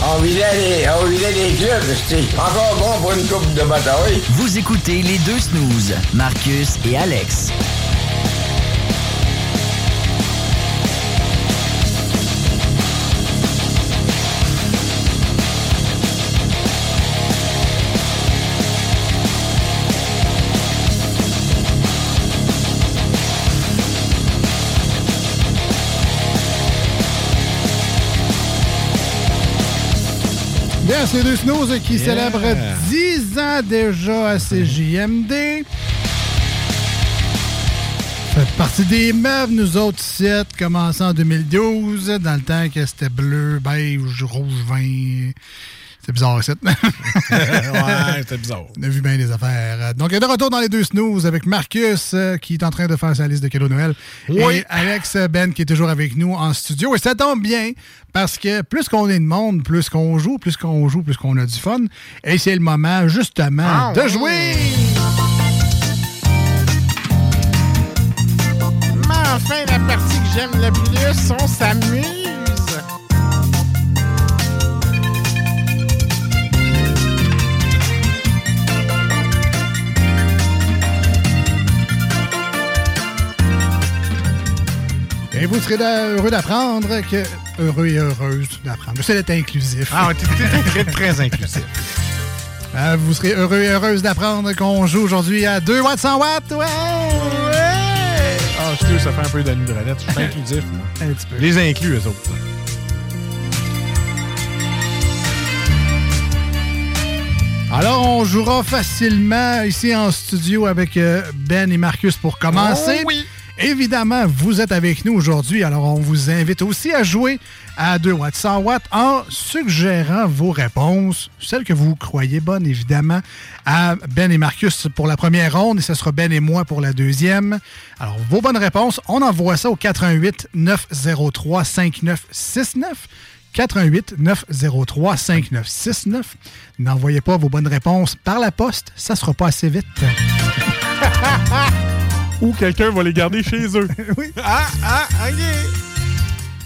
ah, on vidait les, on vidait les clubs. C'était encore bon pour une coupe de bataille. Vous écoutez les deux snooze, Marcus et Alex. Bien, c'est deux snooze qui célèbrent 10 ans déjà à CJMD. Faites partie des meubles, nous autres, sept, commencé en 2012, dans le temps que c'était bleu, beige, rouge, vin. C'est bizarre, ça. ouais, c'était bizarre. On a vu bien des affaires. Donc, de retour dans les deux snooze avec Marcus euh, qui est en train de faire sa liste de cadeaux Noël. Oui. Et Alex Ben qui est toujours avec nous en studio. Et ça tombe bien parce que plus qu'on est de monde, plus qu'on joue, plus qu'on joue, plus qu'on a du fun. Et c'est le moment, justement, Ah, de jouer. Mais enfin, la partie que j'aime le plus, on s'amuse. Et vous serez heureux d'apprendre que. Heureux et heureuse d'apprendre. J'essaie d'être inclusif. Ah, ouais, t'es- très, très inclusif. Euh, vous serez heureux et heureuse d'apprendre qu'on joue aujourd'hui à 2 watts 100 watts. Ouais! Ah, excuse, ça fait un peu d'années de relette. Je suis inclusif, moi. Un petit peu. Les inclus, eux autres. Alors, on jouera facilement ici en studio avec euh, Ben et Marcus pour commencer. Oh oui. Évidemment, vous êtes avec nous aujourd'hui, alors on vous invite aussi à jouer à 2 watts 100 watts en suggérant vos réponses, celles que vous croyez bonnes évidemment, à Ben et Marcus pour la première ronde et ce sera Ben et moi pour la deuxième. Alors, vos bonnes réponses, on envoie ça au 88 903 5969. 88 903 5969. N'envoyez pas vos bonnes réponses par la poste, ça sera pas assez vite. Ou quelqu'un va les garder chez eux. oui. Ah, ah, ok.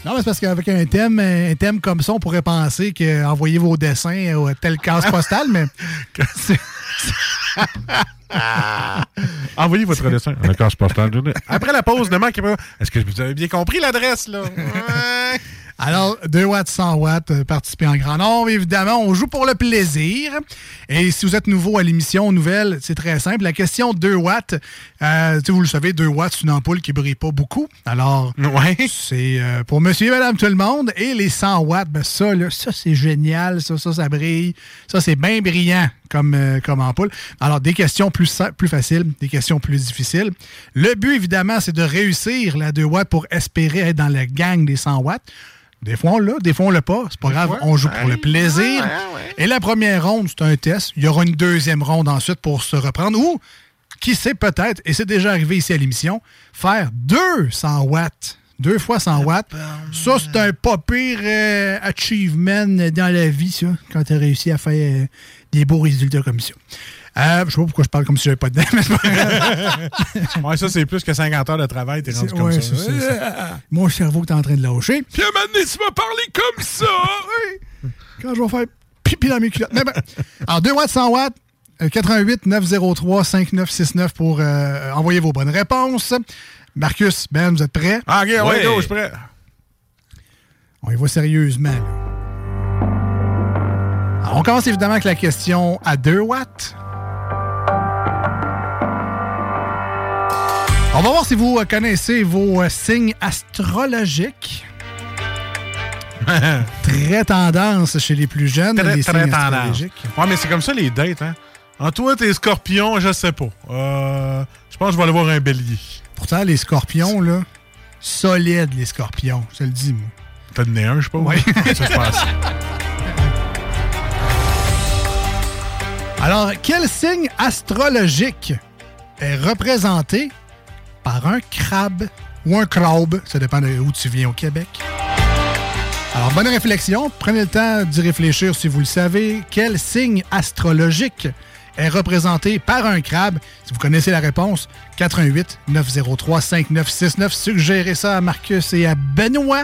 Non, mais c'est parce qu'avec un thème, un thème comme ça, on pourrait penser que envoyez vos dessins à telle case postale, mais Envoyez votre dessin à la case postale. Après la pause, ne manquez pas. Est-ce que vous avez bien compris l'adresse, là? Ouais. Alors, 2 watts, 100 watts, euh, participez en grand nombre. Évidemment, on joue pour le plaisir. Et si vous êtes nouveau à l'émission nouvelle, c'est très simple. La question 2 watts, euh, vous le savez, 2 watts, c'est une ampoule qui brille pas beaucoup. Alors, c'est euh, pour monsieur et madame tout le monde. Et les 100 watts, ben ça, là, ça c'est génial. Ça, ça, ça brille. Ça, c'est bien brillant comme, euh, comme ampoule. Alors, des questions plus, plus faciles, des questions plus difficiles. Le but, évidemment, c'est de réussir la 2 watts pour espérer être dans la gang des 100 watts. Des fois, on l'a, des fois, on l'a pas. C'est pas grave, on joue pour le plaisir. Et la première ronde, c'est un test. Il y aura une deuxième ronde ensuite pour se reprendre. Ou, qui sait peut-être, et c'est déjà arrivé ici à l'émission, faire 200 watts. Deux fois 100 watts. Ça, c'est un pas pire euh, achievement dans la vie, ça, quand tu as réussi à faire euh, des beaux résultats comme ça. Euh, je sais pas pourquoi je parle comme si j'avais pas de dents, mais. Ouais, ça, c'est plus que 50 heures de travail, t'es rendu comme ouais, ça. Mon cerveau est en train de lâcher. Puis à un moment donné, tu vas parler comme ça! Quand je vais faire pipi dans mes culottes. Mais ben, alors, 2 watts, 100 watts, euh, 88 903 5969 pour euh, envoyer vos bonnes réponses. Marcus, Ben, vous êtes prêts? Ah, ok, ouais, Ouais. go, je suis prêt. On y va sérieusement. là. Alors, on commence évidemment avec la question à 2 watts. On va voir si vous connaissez vos euh, signes astrologiques. Très tendance chez les plus jeunes, Très, les très signes tendance. astrologiques. Ouais, mais c'est comme ça les dates, hein. En toi, t'es scorpion, je sais pas. Euh, je pense que je vais aller voir un bélier. Pourtant, les scorpions, là, solides, les scorpions, je te le dis, moi. T'as donné un, je sais pas. Oui. ça, je pense. Alors, quel signe astrologique est représenté par un crabe ou un crabe? Ça dépend de où tu viens au Québec. Alors, bonne réflexion. Prenez le temps d'y réfléchir si vous le savez. Quel signe astrologique est représenté par un crabe? Si vous connaissez la réponse, 88 903 5969. Suggérez ça à Marcus et à Benoît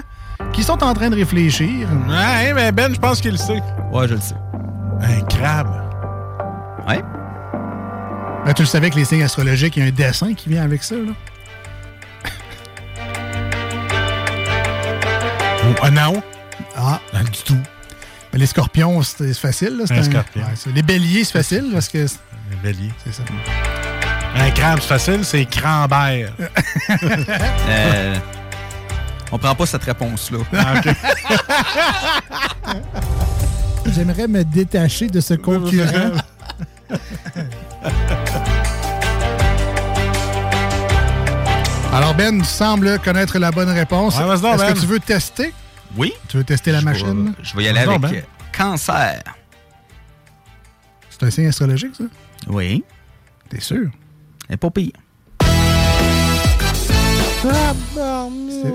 qui sont en train de réfléchir. Ouais, mais Ben, je pense qu'il le sait. Ouais, je le sais. Un crabe. Ouais. Ben, tu le savais que les signes astrologiques, il y a un dessin qui vient avec ça, là? Ah non? Ah. du tout. Ben, les scorpions, c'est facile. Là, c'est Un scorpion. ouais, les béliers, c'est facile parce que. c'est- Un bélier. C'est ça. Un crabe, c'est facile, c'est crambert. Euh, on prend pas cette réponse-là. Ah, J'aimerais me détacher de ce concurrent. Alors, Ben, tu sembles connaître la bonne réponse. Ouais, Est-ce Ben. que tu veux tester? Oui. Tu veux tester la machine? Je vais y aller avec donc, euh, cancer. C'est un signe astrologique, ça? Oui. T'es sûr? Et pas pire.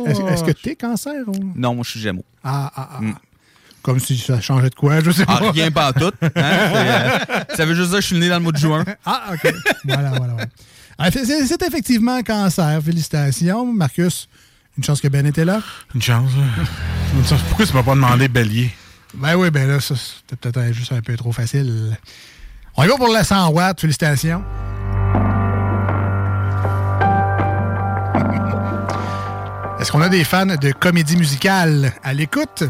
Est-ce que t'es cancer? Ou... Non, moi, je suis gémeaux. Ah, ah, ah. Mm. Comme si ça changeait de quoi, je sais Ah, pas. rien pas tout. Hein? Euh, ça veut juste dire que je suis né dans le mois de juin. Ah, OK. voilà, voilà, voilà. Ah, c'est- effectivement un cancer. Félicitations, Marcus. Une chance que Ben était là. Une chance. là. Une chance. Pourquoi tu m'as pas demandé bélier? Ben oui, ben là, c'était peut-être juste un peu trop facile. On y va pour la 100 watts. Félicitations. Est-ce qu'on a des fans de comédie musicale à l'écoute?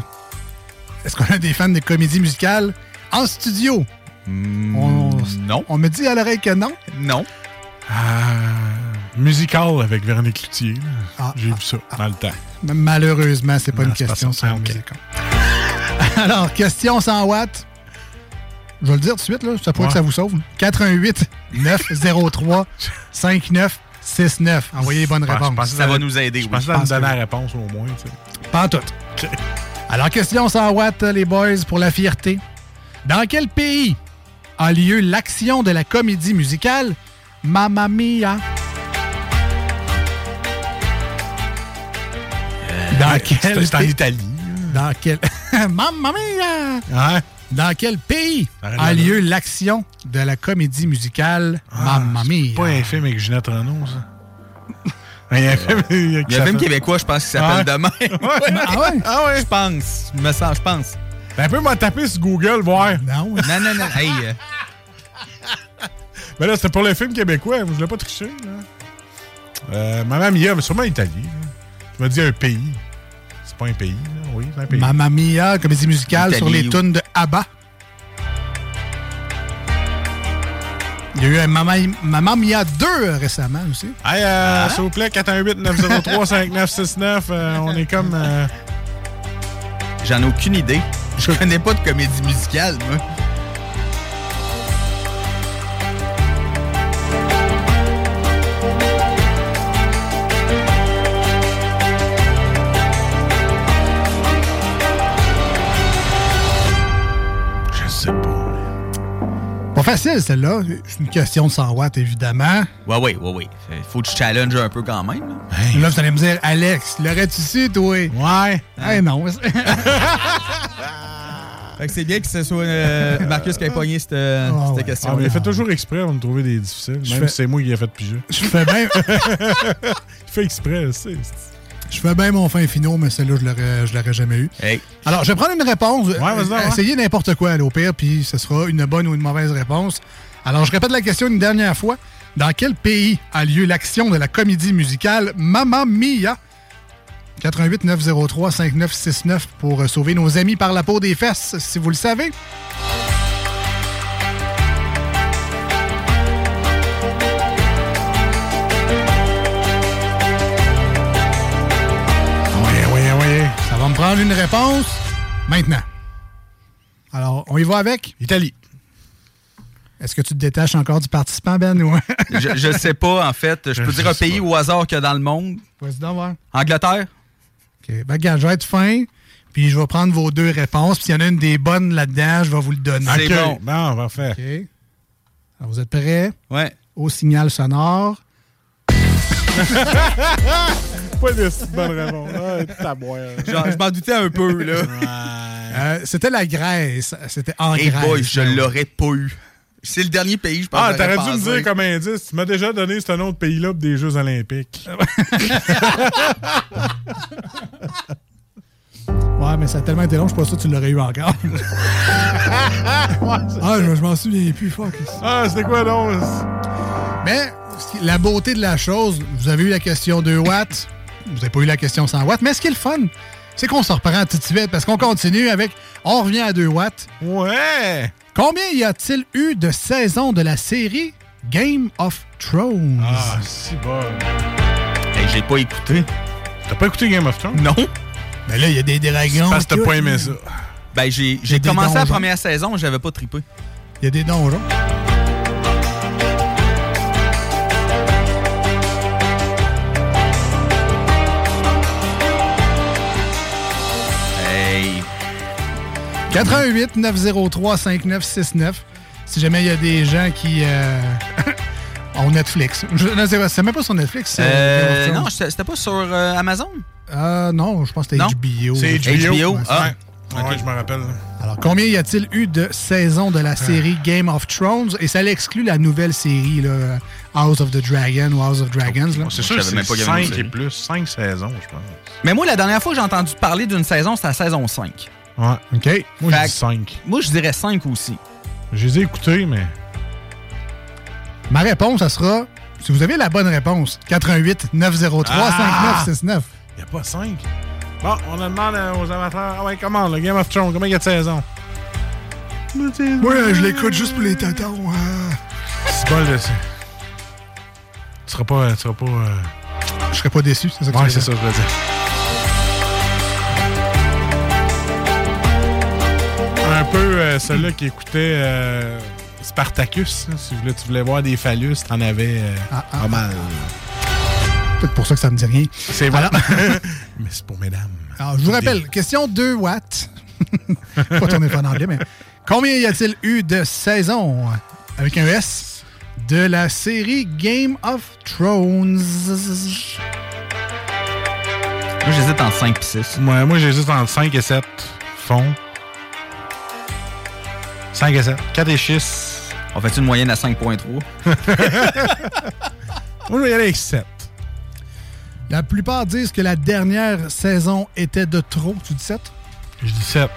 Est-ce qu'on a des fans de comédie musicale en studio? On- non. On me dit à l'oreille que non? Non. Ah, musical avec Véronique Cloutier. Ah, J'ai vu ça dans le temps. Malheureusement, c'est pas Non, une pas question ça. sur la Ah, ok. musique. Alors, question 100 watts. Je vais le dire tout de suite, là. Ça pourrait que ça vous sauve. 88 903 5969. Envoyez les bonnes Je pense- je réponses. pensais Ça que va nous aider, Je oui. pensais que pense t'allais me donner que la réponse au moins. tu sais. Pas en tout. Alors, question 100 watts, les boys, pour la fierté. Dans quel pays a lieu l'action de la comédie musicale Mamma Mia? Dans quel C'est en pays- Italie. Dans quel. Mamma Mia! Hein? Dans quel pays Arrête a lieu l'action de la comédie musicale Mamma Mia? C'est pas un film avec Ginette Renault, ça. Il y a un film, Il y a un film québécois, je pense, qui s'appelle Ouais. Demain. Ah ouais? Ah ouais? Je pense. Je me sens, je pense. Ben, un peu m'a tapé sur Google, voir. Non. Non, non, non. Hey, euh, Mais là, c'était pour le film québécois. Je voulais pas tricher. Là. Euh, Mamma Mia, mais sûrement Italie. là. Tu m'as dit un pays. C'est pas un pays, là. Oui, c'est un pays. Mamma Mia, comédie musicale Italie sur les ou- tunes de ABBA. Il y a eu un Mamma, Mamma Mia 2 récemment aussi. Hey, euh, s'il vous plaît, 418-903-5969, euh, on est comme... euh, J'en ai aucune idée. Je connais pas de comédie musicale, moi. Pas facile celle-là. C'est une question de 100 watts évidemment. Ouais, ouais, ouais, ouais. Faut que tu challenges un peu quand même. là. Là, vous allez me dire, Alex, l'aurais-tu su, toi? Ouais. Eh non. Fait que c'est bien que ce soit euh, Marcus qui ait pogné cette, euh, Ah cette ouais. question. Ah, mais il fait toujours exprès pour me trouver des difficiles, Je même fais- si c'est moi qui ai fait piger. Je fais bien. il fait exprès, c'est. Je fais bien mon fin finaux, mais celle-là, je l'aurais, je l'aurais jamais eu. Alors, je vais prendre une réponse. Ouais, ouais. Essayez n'importe quoi, là, au pire, puis ce sera une bonne ou une mauvaise réponse. Alors, je répète la question une dernière fois. Dans quel pays a lieu l'action de la comédie musicale Mamma Mia? 88 903 5969 pour euh, sauver nos amis par la peau des fesses, si vous le savez. Prendre une réponse maintenant. Alors, on y va avec? Italie. Est-ce que tu te détaches encore du participant, Ben? Ou... je, je sais pas, en fait. Je peux Je dire un pays au hasard qu'il y a dans le monde. Donc voir. Angleterre? OK. Ben, regarde, je vais être fin, puis je vais prendre vos deux réponses. Puis s'il y en a une des bonnes là-dedans, je vais vous le donner. C'est bon. Bon, on va faire. OK. Alors, vous êtes prêts? Ouais. Au signal sonore. pas de si bonne réponse. Ah. Genre, je m'en doutais un peu, là. Euh, C'était la Grèce. C'était en Hey Grèce. boy, je l'aurais pas eu. C'est le dernier pays, je pense. Ah, t'aurais dû me dire comme indice. Tu m'as déjà donné ce autre pays-là pour des Jeux Olympiques. Ouais, mais ça a tellement été long, je suis pas sûr que tu l'aurais eu encore. ah, je, je m'en souviens plus. Fuck. Ah, c'était quoi donc? Mais la beauté de la chose, vous avez eu la question 2 watts, vous n'avez pas eu la question 100 watts, mais ce qui est le fun, c'est qu'on se reprend tout de suite parce qu'on continue avec On revient à 2 watts. Ouais! Combien y a-t-il eu de saisons de la série Game of Thrones? Ah, si bon. Hey, j'ai pas écouté. T'as pas écouté Game of Thrones? Non. Mais là, il y a des dragons. Parce que t'as pas aimé ça. Ben, j'ai commencé la première saison, j'avais pas trippé. Il y a des donjons. 88 903 5969. Si jamais il y a des gens qui euh, ont Netflix. Je, c'est c'est même pas sur Netflix. c'est Euh, non, c'était pas sur euh, Amazon? Euh, non, je pense que c'était? HBO. C'est HBO? HBO. Ouais. Ah. Ouais, je me rappelle. Alors, combien y a-t-il eu de saisons de la série Game of Thrones? Et ça exclut la nouvelle série, là, House of the Dragon ou House of Dragons. là. C'est sûr que savais même c'est pas qu'il y avait une 5 et plus. 5 saisons, je pense. Mais moi, la dernière fois que j'ai entendu parler d'une saison, c'était la saison 5. Ouais. OK. Moi, je dis que- 5. Moi, je dirais 5 aussi. Je les ai écoutés, mais. Ma réponse, ça sera, si vous avez la bonne réponse, 88 903 Ah! 5969. Il a pas 5. Bon, on demande euh, aux amateurs. Ah ouais, comment, le Game of Thrones, combien il y a de saisons? Moi, je l'écoute juste pour les tatons. C'est de ça. Tu seras pas. Tu seras pas. euh, Je serais pas déçu, c'est ça que Ouais, c'est ça, je veux dire. Un peu euh, celui-là qui écoutait euh, Spartacus. hein, si tu voulais, tu voulais voir des phallus, t'en avais euh, Ah, ah. pas mal. Peut-être pour ça que ça me dit rien. C'est vrai. Mais c'est pour mesdames. Alors, je vous rappelle, question 2 watts. pas tourner pas en anglais, mais combien y a-t-il eu de saisons avec un S de la série Game of Thrones? Moi, j'hésite entre 5 et 6. Ouais, moi, j'hésite entre 5 et 7 fonds. 5 et 7. 4 et 6. On fait une moyenne à 5.3? Moi, je vais y aller avec 7. La plupart disent que la dernière saison était de trop. Tu dis 7? Je dis 7.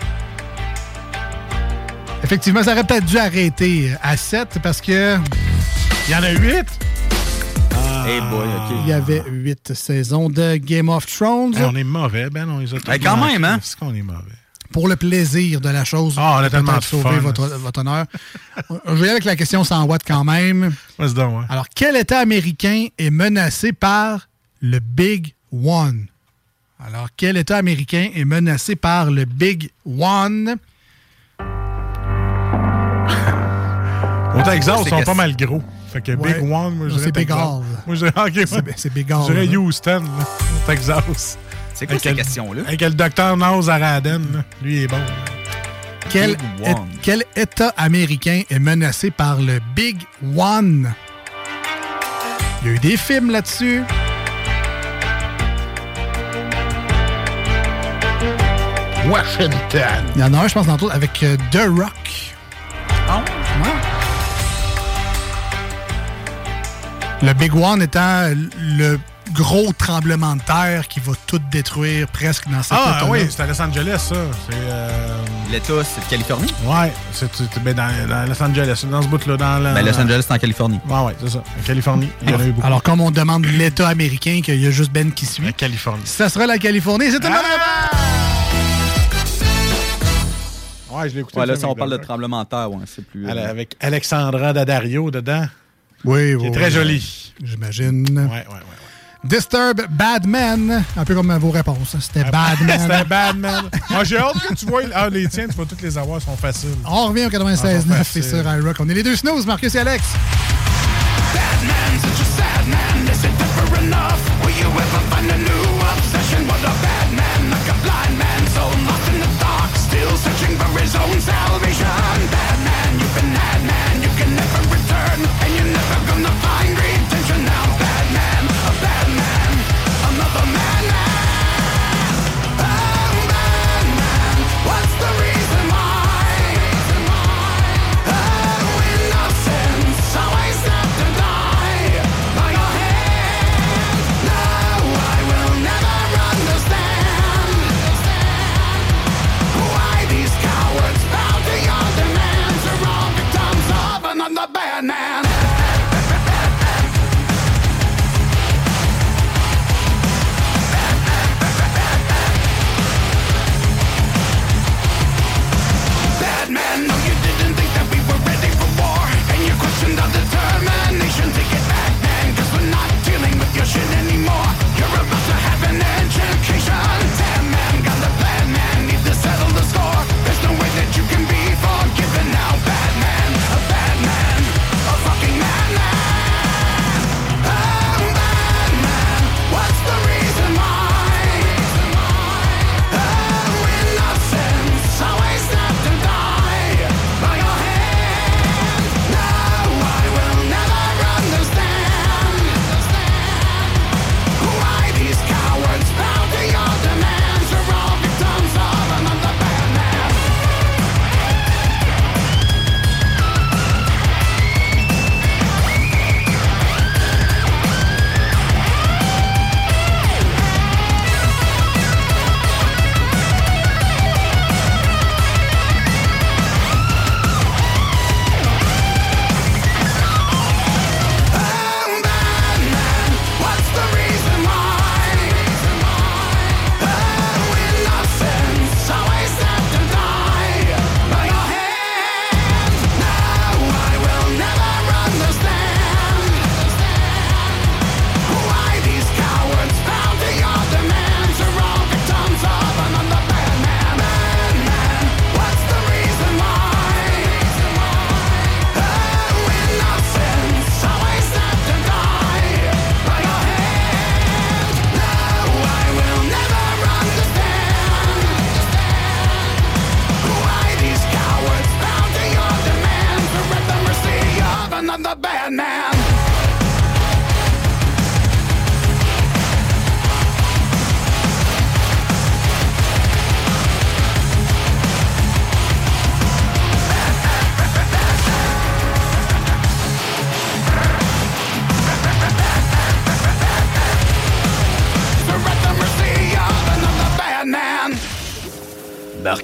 Effectivement, ça aurait peut-être dû arrêter à 7 parce que. Il y en a 8? Ah. Hey boy, OK. Il y avait huit saisons de Game of Thrones. Hey, on est mauvais, Ben. On les a tous Hey, quand même, hein? Est-ce qu'on est mauvais? Pour le plaisir de la chose. Ah, on a tellement sauver fun. votre, votre honneur. Je vais y aller avec la question sans Watt quand même. Vas-y donc, ouais. Alors, quel État américain est menacé par le Big One? Alors, quel État américain est menacé par le Big One? Au Texas, C'est ils sont que- pas mal gros. Fait que Ouais. Big One, moi, je dirais c'est Big Texas. All. Moi, je dirais. C'est- Big All, Je dirais là. Houston, Texas. C'est quoi ces questions-là? Avec le docteur Naz Araden, là. lui, il est bon. Quel, Big est- One. quel État américain est menacé par le Big One? Il y a eu des films là-dessus. Washington. Il y en a un, je pense, entre autres, avec euh, The Rock. Ah Ouais. Le Big One étant le gros tremblement de terre qui va tout détruire presque dans cet Ah oui, c'est à Los Angeles, ça. C'est. euh, L'État, c'est de Californie? Ouais, c'est ben, dans, dans Los Angeles, dans ce bout-là, dans la. Ben, Los Angeles, c'est en Californie. Ouais, ouais, c'est ça. En Californie, il y en a eu beaucoup. Alors, comme on demande l'État américain, qu'il y a juste Ben qui suit. La Californie. Ça sera la Californie. C'est une réponse! Ouais, je l'ai écouté. Ouais, là, si on avec parle de tremblement de terre, ouais, c'est plus... Euh, Avec Alexandra Daddario dedans. Oui, oui. Qui est très oui. jolie. J'imagine. Ouais, ouais, ouais. Disturb Badman. Un peu comme vos réponses. hein. C'était Badman. C'était Badman. Moi, j'ai hâte que tu vois. Ah, les tiens, tu vas toutes les avoir, ils sont faciles. On revient au Ah, 96.9 bon, et sur iRock. On est les deux snooze, Marcus et Alex. What's the reason why? Oh, innocence, how I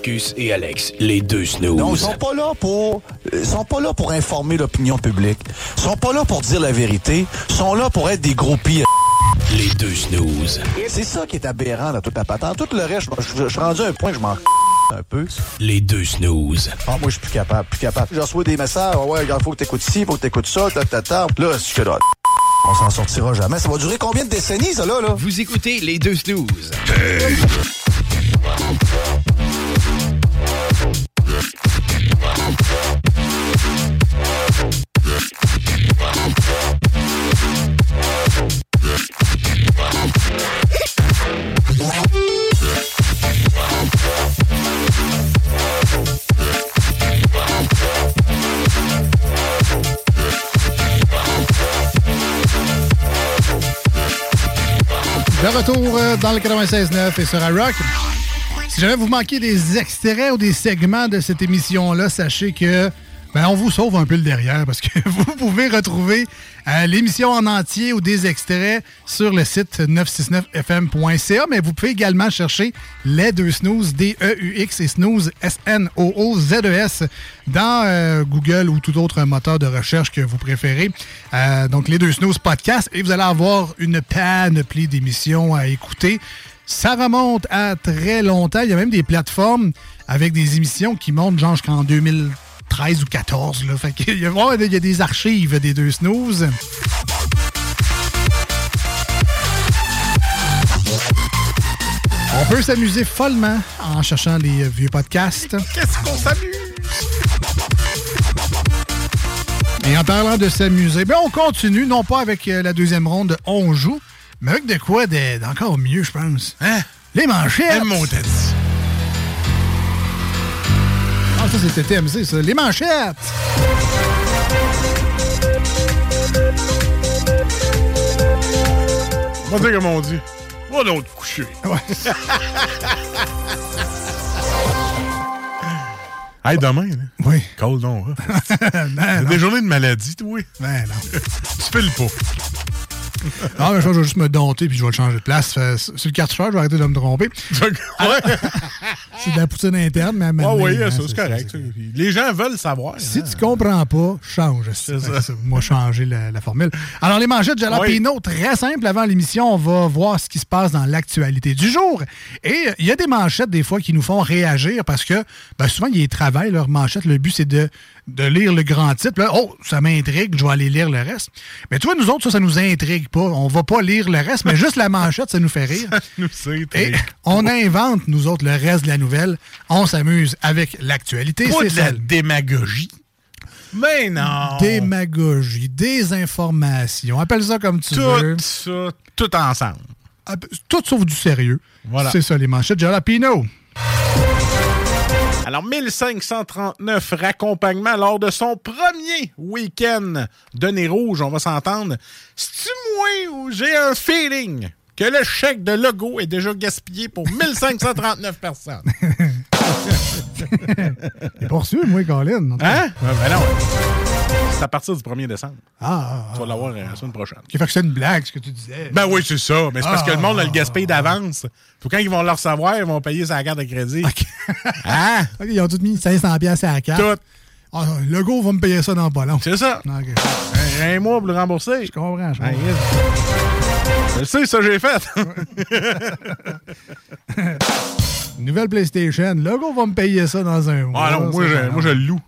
Marcus et Alex, les deux snooze. Non, ils sont pas là pour ils sont pas là pour informer l'opinion publique. Ils sont pas là pour dire la vérité, ils sont là pour être des groupies. Les deux snooze. C'est ça qui est aberrant dans toute la patente. Tout le reste, je, suis rendu à un point que je m'en un peu. Les deux snooze. Ah, moi, je suis plus capable, plus capable. Je reçois des messages, Ah ouais, il faut que t'écoutes ci, faut que t'écoutes ça, ta, ta, ta. Là, c'est que là, on s'en sortira jamais. Ça va durer combien de décennies, ça, là, là? Vous écoutez les deux snooze. De retour euh, dans le 96.9 et sur iRock. Si jamais vous manquez des extraits ou des segments de cette émission-là, sachez que ben, on vous sauve un peu le derrière parce que vous pouvez retrouver euh, l'émission en entier ou des extraits sur le site 969fm.ca, mais vous pouvez également chercher les deux snooze, D-E-U-X et snooze, S-N-O-O-Z-E-S, dans euh, Google ou tout autre moteur de recherche que vous préférez. Euh, donc, les deux snooze podcast et vous allez avoir une panoplie d'émissions à écouter. Ça remonte à très longtemps. Il y a même des plateformes avec des émissions qui montent genre jusqu'en 2013 ou 14. Là. Fait qu'il y a, vraiment- il y a des archives des deux snooze. On peut s'amuser follement en cherchant les euh, vieux podcasts. Qu'est-ce qu'on s'amuse? Et en parlant de s'amuser, ben on continue, non pas avec euh, la deuxième ronde, on joue, mais avec de quoi de- d'encore mieux, je pense. Hein? Les manchettes! Ça, c'était TMZ, ça. Les manchettes! On va dire comme on dit. Va donc te coucher. hey, demain, là. Oui. Cold donc. hein? Non. des journées de maladie, toi? Ben non. tu files pas. Ah, mais je pense que je vais juste me dompter puis je vais le changer de place. Fait, Sur le cartoucheur, je vais arrêter de me tromper. C'est de la poutine interne, mais à Ah oui, hein, ça, c'est c'est correct. ça. Les gens veulent savoir. Si hein. tu comprends pas, change. C'est ça. Moi, changer la, la formule. Alors, les manchettes de Jalapino, très simple. Avant l'émission, on va voir ce qui se passe dans l'actualité du jour. Et euh, il y a des manchettes, des fois, qui nous font réagir parce que ben, souvent, ils travaillent leurs manchettes. Le but, c'est de, de lire le grand titre. Là, oh, ça m'intrigue, je vais aller lire le reste. Mais tu vois, nous autres, ça, ça nous intrigue pas. On va pas lire le reste, mais juste la manchette, ça nous fait rire. nous Et on invente, nous autres, le reste de la nouvelle. On s'amuse avec l'actualité. C'est de la démagogie. Mais non. Démagogie, désinformation, appelle ça comme tu veux. Tout ça, tout ensemble. Tout sauf du sérieux. Voilà. C'est ça, les manchettes Jalapino. Alors, 1539 raccompagnements lors de son premier week-end de Nez Rouge, on va s'entendre. C'est-tu moi j'ai un feeling que le chèque de logo est déjà gaspillé pour 1539 personnes? T'es moi, Colin. Hein? Ben non. C'est à partir du 1er décembre. Ah, Tu vas l'avoir euh, la semaine prochaine. Qui fait que c'est une blague, ce que tu disais. Ben oui, c'est ça. Mais c'est parce Ah, que le monde a le ah, gaspille d'avance. Faut quand ils vont le recevoir, ils vont payer sa carte de crédit. Hein? OK, ils ont tous mis 500 pièces à la carte. Tout. Ah, le go va me payer ça dans pas long. C'est ça. Un, un mois pour le rembourser. Je comprends, je Ah, comprends. yes. Je sais, ça j'ai fait. Nouvelle PlayStation. Le go va me payer ça dans un mois. Ah non, moi je, ça, moi je le loue.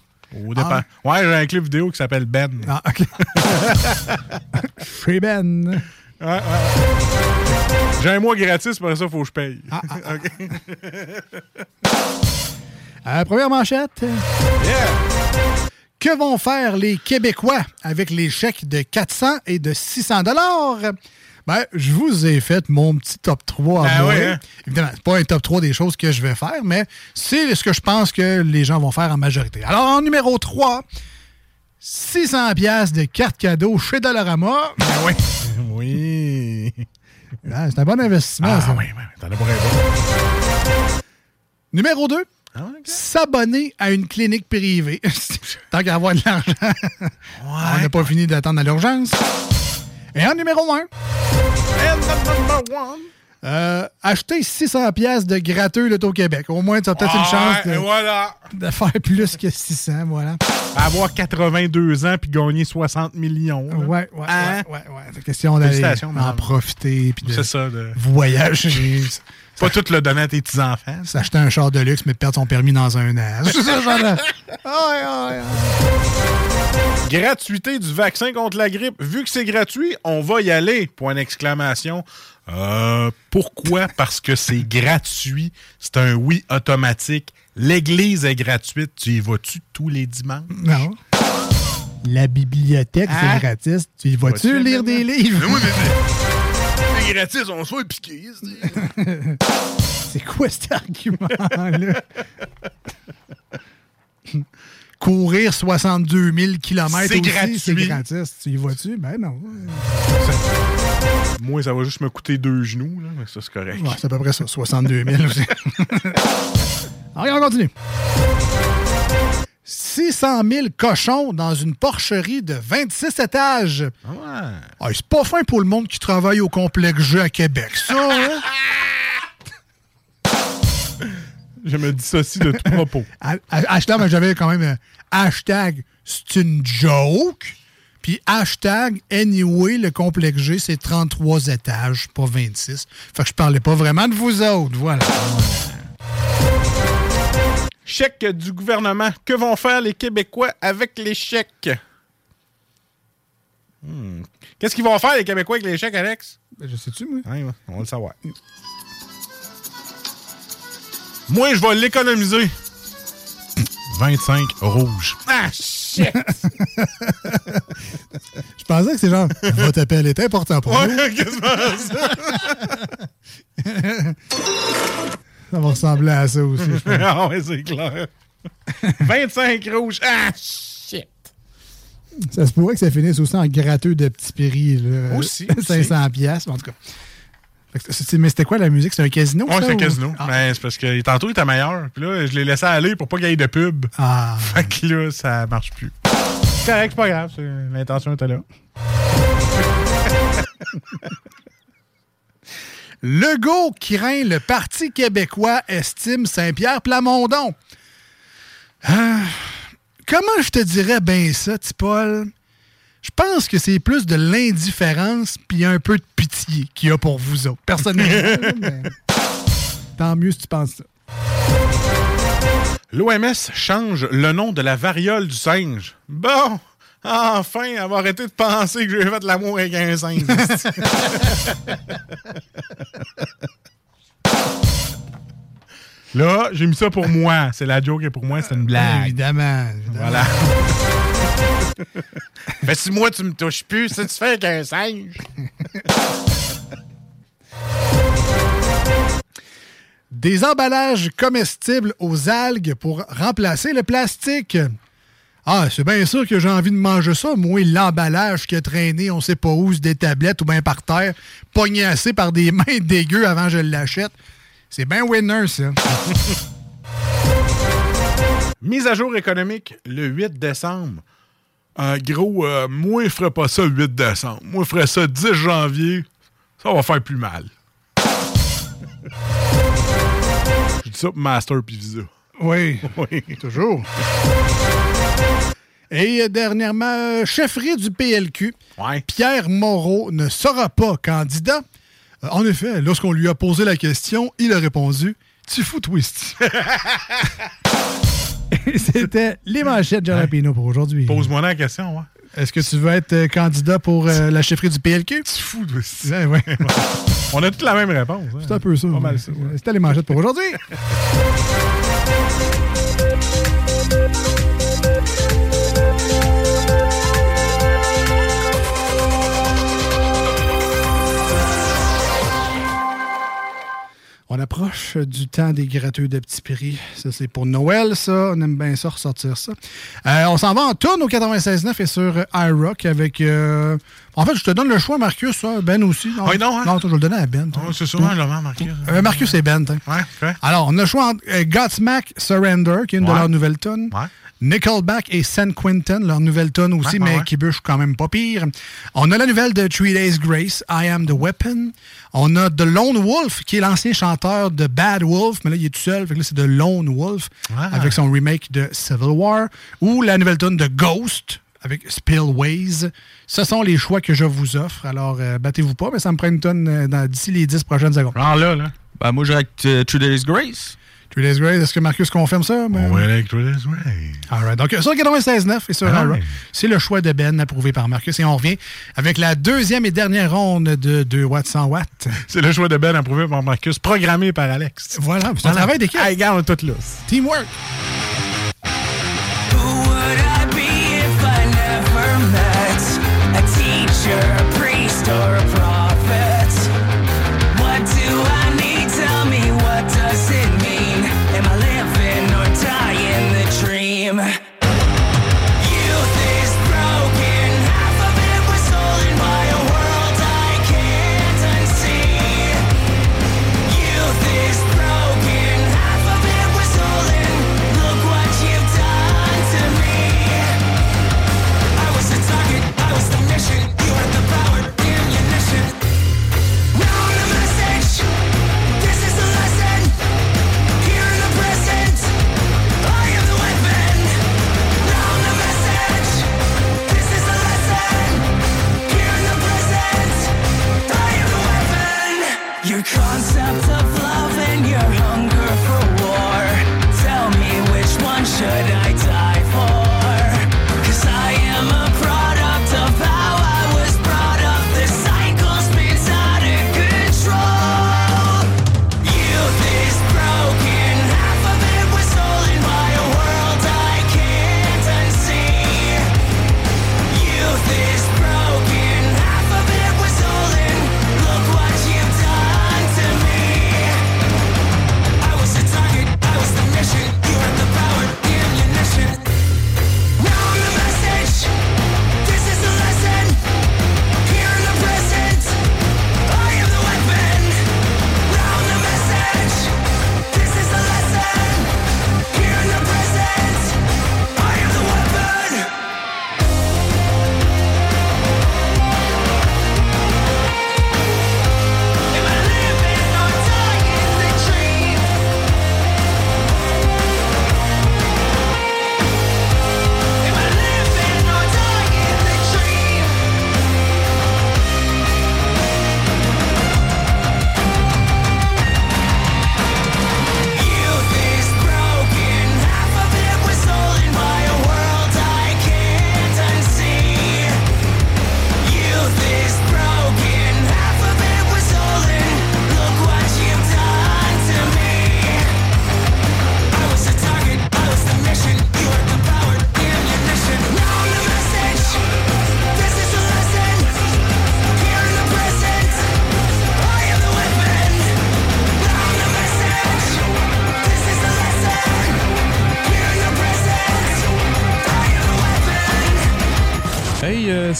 Au départ. Ouais, j'ai un clip vidéo qui s'appelle Ben. Ah, OK. Chez Ben. J'ai un mois gratis, pour ça, il faut que je paye. Ah, OK. Euh, première manchette. Que vont faire les Québécois avec les chèques de 400 et de 600 dollars? Ben, je vous ai fait mon petit top 3 à Ben oui, hein? Évidemment, c'est pas un top 3 des choses que je vais faire, mais c'est ce que je pense que les gens vont faire en majorité. Alors, en numéro 3, 600 pièces de carte cadeau chez Dollarama. Ben oui. Oui. Ah, c'est un bon investissement, Ah ça. oui, oui, t'en as raison. Numéro 2, Ah, s'abonner à une clinique privée. Tant qu'à avoir de l'argent, on n'a pas fini d'attendre à l'urgence. Et en numéro 1, And number one. Euh, acheter 600 pièces de gratteux l'Auto-Québec. Au moins, tu as peut-être une chance Ouais, de, et voilà. de faire plus que 600. Voilà. Avoir 82 ans puis gagner 60 millions. là. Ouais, ouais, Hein? ouais, ouais, ouais. C'est question d'aller en profiter puis de ça. de- voyager. Pas tout le donner à tes petits-enfants. S'acheter un char de luxe, mais perdre son permis dans un an. C'est ça, Gratuité du vaccin contre la grippe. Vu que c'est gratuit, on va y aller. Point d'exclamation. Euh, pourquoi? Parce que c'est gratuit. C'est un oui automatique. L'église est gratuite. Tu y vas-tu tous les dimanches? Non. La bibliothèque, Hein? c'est gratis. Tu y vas-tu lire des livres? Oui, mais c'est gratis, on soit piqué. C'est quoi cet argument-là? Courir 62 000 km C'est gratuit. c'est gratis. Tu y vas-tu? Ben non. Moi, ça va juste me coûter deux genoux, là, mais ça, c'est correct. Ouais, c'est à peu près ça, 62 000 aussi. Alors, on continue. 600 000 cochons dans une porcherie de 26 étages. Ah, c'est pas fin pour le monde qui travaille au complexe jeu à Québec, ça, hein? Je me dissocie de tout propos. Ha- ha- Hashtag, mais j'avais quand même euh, hashtag c'est une joke. Puis hashtag anyway, le complexe G, c'est 33 étages, pas 26. Fait que je parlais pas vraiment de vous autres, voilà. Chèque du gouvernement. Que vont faire les Québécois avec les chèques? Hmm. Qu'est-ce qu'ils vont faire, les Québécois, avec les chèques, Alex? Je sais-tu, moi? Ouais, on va le savoir. Moi, je vais l'économiser. 25 rouges. Ah, shit! Je pensais que c'est genre, votre appel est important pour nous. Ouais, quasiment ça. Ça va ressembler à ça aussi, je pense. ah ouais, c'est clair. 25 rouges. Ah, shit! Ça se pourrait que ça finisse aussi en gratteux de petits péris. là. Aussi, 500 piastres, en tout cas. Mais c'était quoi la musique? C'est un casino? Ouais, ça, c'est un ou- casino. Ah. Ben, c'est parce que tantôt, il était meilleur. Puis là, je l'ai laissé aller pour pas qu'il y ait de pub. Ah. Fait que là, ça marche plus. C'est correct, c'est pas grave. L'intention était là. Legault craint le Parti québécois estime Saint-Pierre Plamondon. Ah, comment je te dirais bien ça, Paul? Je pense que c'est plus de l'indifférence puis un peu de pitié qu'il y a pour vous autres. Personnellement, mais tant mieux si tu penses ça. L'OMS change le nom de la variole du singe. Bon, enfin, elle va arrêter de penser que j'ai fait l'amour avec un singe. Là, j'ai mis ça pour moi. C'est la joke et pour moi, c'est une blague. Évidemment. évidemment. Voilà. Mais si moi, tu me touches plus, si tu fais avec un singe. Des emballages comestibles aux algues pour remplacer le plastique. Ah, c'est bien sûr que j'ai envie de manger ça. Moi, l'emballage qui a traîné, on sait pas où, des tablettes ou bien par terre, pognassé par des mains dégueu avant que je l'achète. C'est bien winner, ça. Mise à jour économique le 8 décembre. En gros, euh, moi, je ferais pas ça le 8 décembre. Moi, je ferais ça 10 janvier. Ça va faire plus mal. Je dis ça pour Master puis Visa. Oui, Oui. toujours. Et dernièrement, chefferie du PLQ, Pierre Moreau ne sera pas candidat. Euh, en effet, lorsqu'on lui a posé la question, il a répondu Tu fous twist. C'était les manchettes de Jalapeno pour aujourd'hui. Pose-moi la question, ouais. Est-ce que tu veux être euh, candidat pour euh, la chefferie du PLQ? Tu fous twist. Ouais, ouais. On a toute la même réponse. hein. C'est un peu ça. Pas mal ouais. ça. C'était les manchettes pour aujourd'hui. On approche du temps des gratteux de petits prix. Ça, c'est pour Noël, ça. On aime bien ça, ressortir ça. Euh, on s'en va en tourne au 96.9 et sur euh, iRock avec... euh, En fait, je te donne le choix, Marcus. ça. Ben aussi. Non, Oui, non, hein? non je vais le donner à Ben. Oh, c'est souvent le moment, Marcus. Euh, Marcus et Ben. tiens. Ouais. Alors, on a le choix entre Godsmack Surrender, qui est une de leurs nouvelles tonnes. Ouais. Nickelback et San Quentin, leur nouvelle tonne aussi, Ouais, mais ouais, ouais. qui bûche quand même pas pire. On a la nouvelle de Three Days Grace, I Am the Weapon. On a The Lone Wolf, qui est l'ancien chanteur de Bad Wolf, mais là, il est tout seul. Fait que là, c'est The Lone Wolf, Ah. avec son remake de Civil War. Ou la nouvelle tonne de Ghost, avec Spillways. Ce sont les choix que je vous offre. Alors, euh, battez-vous pas, mais ça me prend une tonne euh, dans- d'ici les 10 prochaines secondes. Alors là, là. Ben, moi, j'irais avec euh, Two Days Grace. Three Days Grace, est-ce que Marcus confirme ça? Ben, Ouais, avec Two Days Grace. All right. Donc, sur 96.9 et sur Ah c'est le choix de Ben approuvé par Marcus. Et on revient avec la deuxième et dernière ronde de 2 watts 100 watts. C'est le choix de Ben approuvé par Marcus, programmé par Alex. Voilà, c'est un travail d'équipe. Ah, regarde, on est tous là. Teamwork. Who would I be if I never met a teacher, a priest, or a prophet?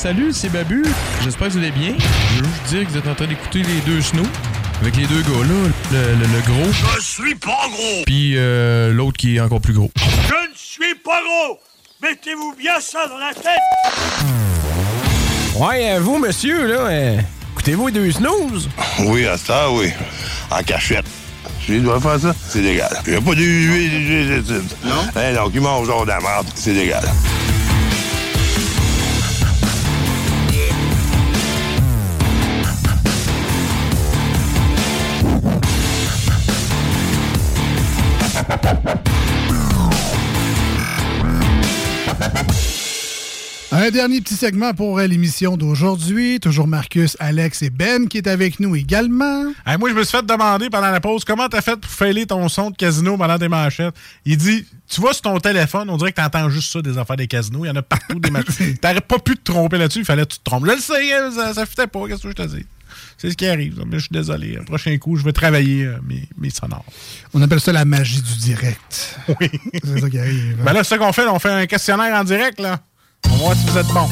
Salut, c'est Babu. J'espère que vous allez bien. Je veux juste dire que vous êtes en train d'écouter les deux snows. Avec les deux gars-là, le, le- le gros. Je suis pas gros. Puis euh, l'autre qui est encore plus gros. Je ne suis pas gros. Mettez-vous bien ça dans la tête. Ouais, euh, vous, monsieur, là, euh, écoutez-vous les deux snooze? Oui, à ça, oui. En cachette. Si je dois faire ça, c'est légal. Il n'y a pas d'huile. Non? Hein, donc, il mange genre de la merde, c'est légal. Un dernier petit segment pour l'émission d'aujourd'hui. Toujours Marcus, Alex et Ben qui est avec nous également. Hey, moi, je me suis fait demander pendant la pause comment t'as fait pour failer ton son de casino pendant tes manchettes? Il dit Tu vois sur ton téléphone, on dirait que t'entends juste ça des affaires des casinos. Il y en a partout des manchettes. T'aurais pas pu te tromper là-dessus, il fallait que tu te trompes. Je le sais, hein, ça, ça fitait pas, qu'est-ce que je te dis? C'est ce qui arrive, mais je suis désolé. Le prochain coup, je vais travailler euh, mes, mes sonores. On appelle ça la magie du direct. Oui. C'est ça qui arrive. Ben là, c'est ça qu'on fait. On fait un questionnaire en direct, là. On va si vous êtes bon.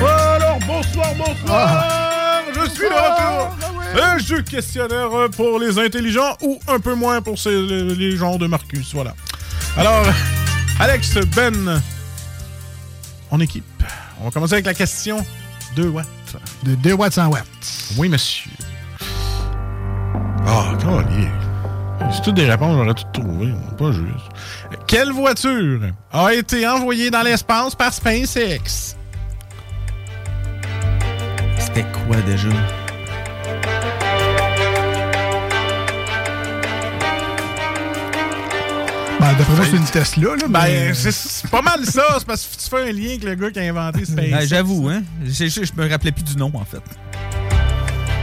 Alors, bonsoir, bonsoir! Je suis de retour! Ah un jeu questionnaire pour les intelligents ou un peu moins pour ces, les, les gens de Marcus, voilà. Alors, Alex, Ben, en équipe. On va commencer avec la question 2 watts. De 2 watts 100 watts. Oui, monsieur. Ah, collier. C'est toutes des réponses, j'aurais tout trouvé. Pas juste. Quelle voiture a été envoyée dans l'espace par SpaceX? C'était quoi déjà? Ben, d'après moi, c'est une Tesla, là. Ben, mais- c'est- c'est pas mal ça. C'est parce que tu fais un lien avec le gars qui a inventé SpaceX. Ben, J'avoue, hein. Je, me rappelais plus du nom, en fait.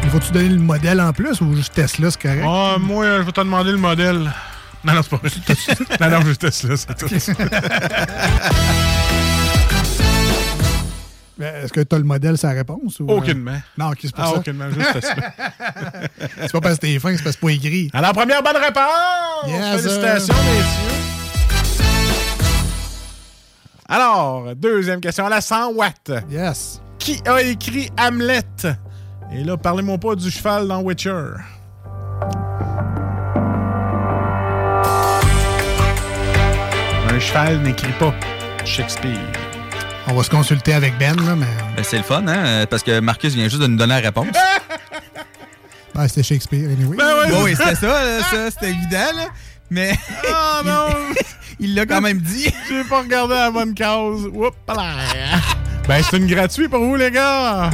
Il faut-tu donner le modèle en plus ou juste Tesla, c'est correct? Ah, moi, je vais te demander le modèle. Non, non, c'est pas vrai. non, non, juste Tesla, c'est tout. Est-ce que tu as le modèle, sa réponse? Ou, euh? Aucunement. Non, ok, c'est pas Ah, ça. aucunement, juste c'est pas parce que t'es fin, c'est parce que pas écrit. Alors, première bonne réponse! Yes, Félicitations, messieurs. Alors, deuxième question à la 100 watts. Yes. Qui a écrit Hamlet? Et là, parlez-moi pas du cheval dans Witcher. Un cheval n'écrit pas Shakespeare. On va se consulter avec Ben, là, mais. Ben, c'est le fun, hein? Parce que Marcus vient juste de nous donner la réponse. Ben, c'était Shakespeare, anyway. Bon, oui, c'était ça, là, ça, c'était évident, là. Mais. Ah non! Il l'a quand même dit. J'ai pas regardé la bonne cause. Oups là. Ben, c'est une gratuite pour vous, les gars!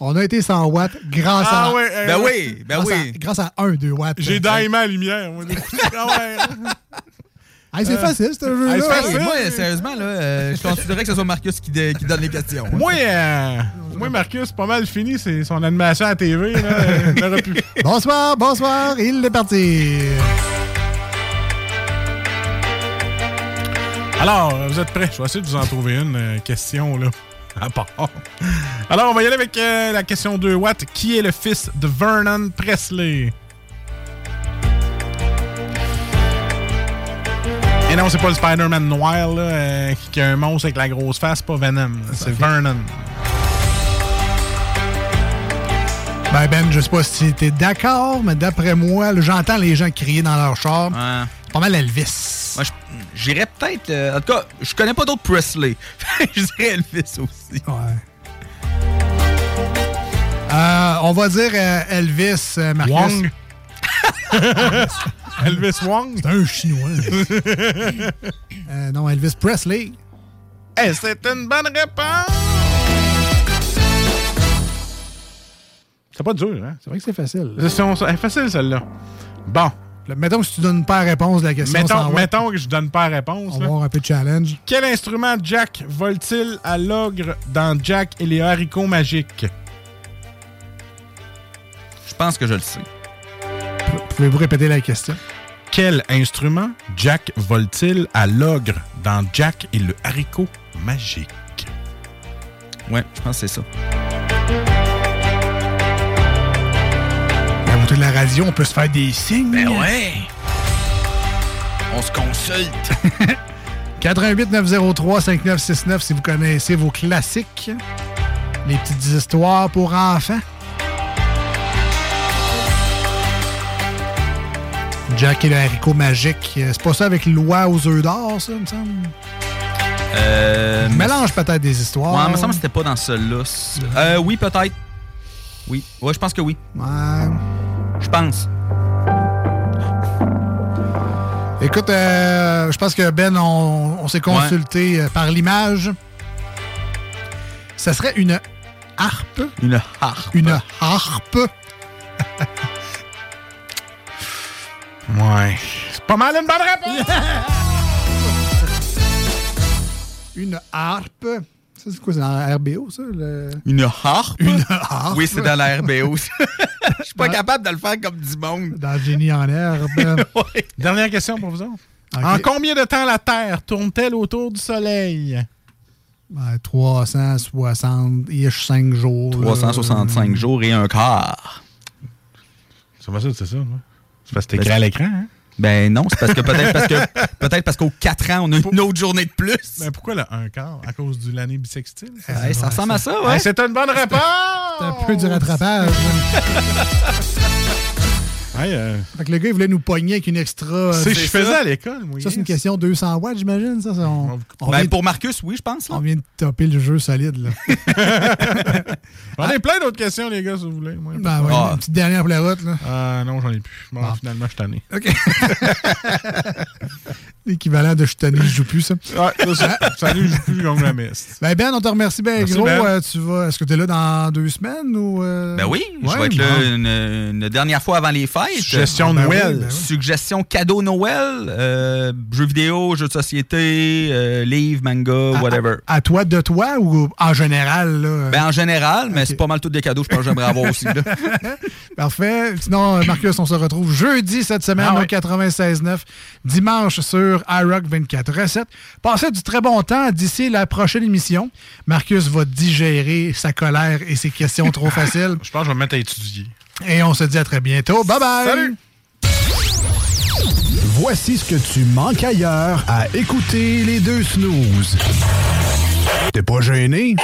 On a été 100 watts grâce Ah à. ouais, euh, Ben oui, ben grâce oui. À, grâce à 1, 2 watts. J'ai Euh, daimé la lumière. moi. Ah ouais. Hey, c'est Euh, facile, hey, c'est facile. Moi, sérieusement, là, euh, je considérais que ce soit Marcus qui, de- qui donne les questions. Moi, euh, moi, Marcus, pas mal fini. C'est son animation à la TV. Là. Pu. Bonsoir, bonsoir, il est parti. Alors, vous êtes prêts? Je vais essayer de vous en trouver une euh, question, là. À part. Alors, on va y aller avec euh, la question 2 watts. Qui est le fils de Vernon Presley? Non, c'est pas le Spider-Man noir, là, euh, qui a un monstre avec la grosse face, pas Venom. C'est Vernon. Ben, Ben, je sais pas si t'es d'accord, mais d'après moi, j'entends les gens crier dans leur char. Ouais. Pas mal Elvis. Moi, j'irais peut-être. euh, en tout cas, je connais pas d'autres Presley. je dirais Elvis aussi. Ouais. Euh, on va dire Elvis, Marcus. Wong. Elvis Wong? C'est un chinois. Euh, non, Elvis Presley. Eh, c'est une bonne réponse! C'est pas dur, hein? C'est vrai que c'est facile. C'est facile, celle-là. Bon. Mettons que si tu donnes pas la réponse de la question, Mettons, que je donne pas la réponse. on va avoir un peu de challenge. Quel instrument Jack vole-t-il à l'ogre dans Jack et les haricots magiques? Je pense que je le sais. Pouvez-vous répéter la question? Quel instrument Jack vole-t-il à l'ogre dans Jack et le haricot magique? Ouais, je pense que c'est ça. À côté de la radio, on peut se faire des signes. Ben ouais! On se consulte. 88 903 5969 si vous connaissez vos classiques. Les petites histoires pour enfants. Jack et le haricot magique. Euh, C'est pas ça avec l'oie aux œufs d'or, ça, il me semble? Euh, mélange peut-être des histoires. Ouais, il me semble que c'était pas dans celui-là. Euh, oui, peut-être. Oui. Ouais, je pense que oui. Ouais. Je pense. Écoute, euh, je pense que Ben, on, on s'est consulté euh, par l'image. Ça serait une harpe. Une harpe. Une harpe. Ouais. C'est pas mal une bonne réponse! Une harpe. Ça, c'est quoi? C'est dans la RBO, ça? le- Une harpe? Une harpe. Oui, c'est dans la RBO. ça. Je suis pas capable de le faire comme du monde. Dans Génie en herbe. Dernière question pour vous autres. En combien de temps la Terre tourne-t-elle autour du Soleil? Ben, 360 5 jours. là. 365 jours et un quart. C'est pas ça, c'est ça, moi. C'est parce que c'est écrit à l'écran, hein? Ben non, c'est parce que peut-être parce que peut-être parce qu'aux 4 ans, on a une autre journée de plus. Ben pourquoi le 1 quart? À cause de l'année bissextile? Ouais, ça ressemble à ça, ouais. Hey, C'est une bonne réponse! C'est un peu du rattrapage. Hey, euh, Fait que le gars, il voulait nous pogner avec une extra. euh, C'est ce que je faisais à l'école, moi. Ça, c'est une question de 200 watts, j'imagine. Ça, ça, on, on Ben, vient, pour Marcus, oui, je pense. là. on vient de topper le jeu solide. Là. J'en ai plein d'autres questions, les gars, si vous voulez. moi. Ben ouais, Ah. Une petite dernière pour la route. Là. Ah non, j'en ai plus. Bon, finalement, je suis tanné. OK. L'équivalent de je tanné, je joue plus, ça. Ouais, ça, Salut, je joue plus comme jamais. Ben, Ben, on te remercie bien Merci, gros. Ben. Euh, tu vas, est-ce que tu es là dans deux semaines ou. euh? Ben oui, je vais être là une, une dernière fois avant les fêtes. Suggestion Ben oui, Noël. ben oui. Suggestion cadeau Noël, euh, jeux vidéo, jeux de société, euh, livres, manga, whatever. À toi de toi ou en général? Là? Ben en général, mais c'est pas mal tous des cadeaux, je pense que j'aimerais avoir aussi. là. Parfait. Sinon, Marcus, on se retrouve jeudi cette semaine Ah au ouais. 96.9, dimanche sur iRock 24 recettes. Passez du très bon temps d'ici la prochaine émission. Marcus va digérer sa colère et ses questions trop faciles. Je pense que je vais me mettre à étudier. Et on se dit à très bientôt. Bye bye! Salut! Voici ce que tu manques ailleurs à écouter les deux snooze. T'es pas gêné?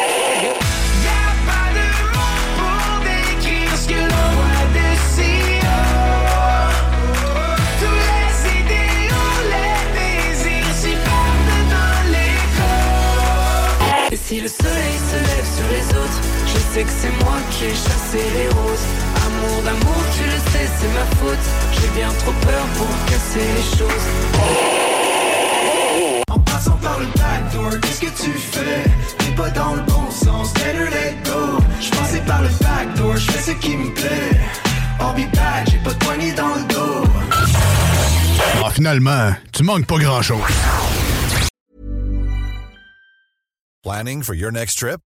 Sais que c'est moi qui ai chassé les roses. Amour d'amour, tu le sais, c'est ma faute. J'ai bien trop peur pour casser les choses. En passant par le backdoor, qu'est-ce que tu fais? T'es pas dans le bon sens, better let go Je passais par le backdoor, je fais ce qui me plaît be back, j'ai pas de poignée dans le dos Ah, finalement, tu manques pas grand-chose. Planning for your next trip?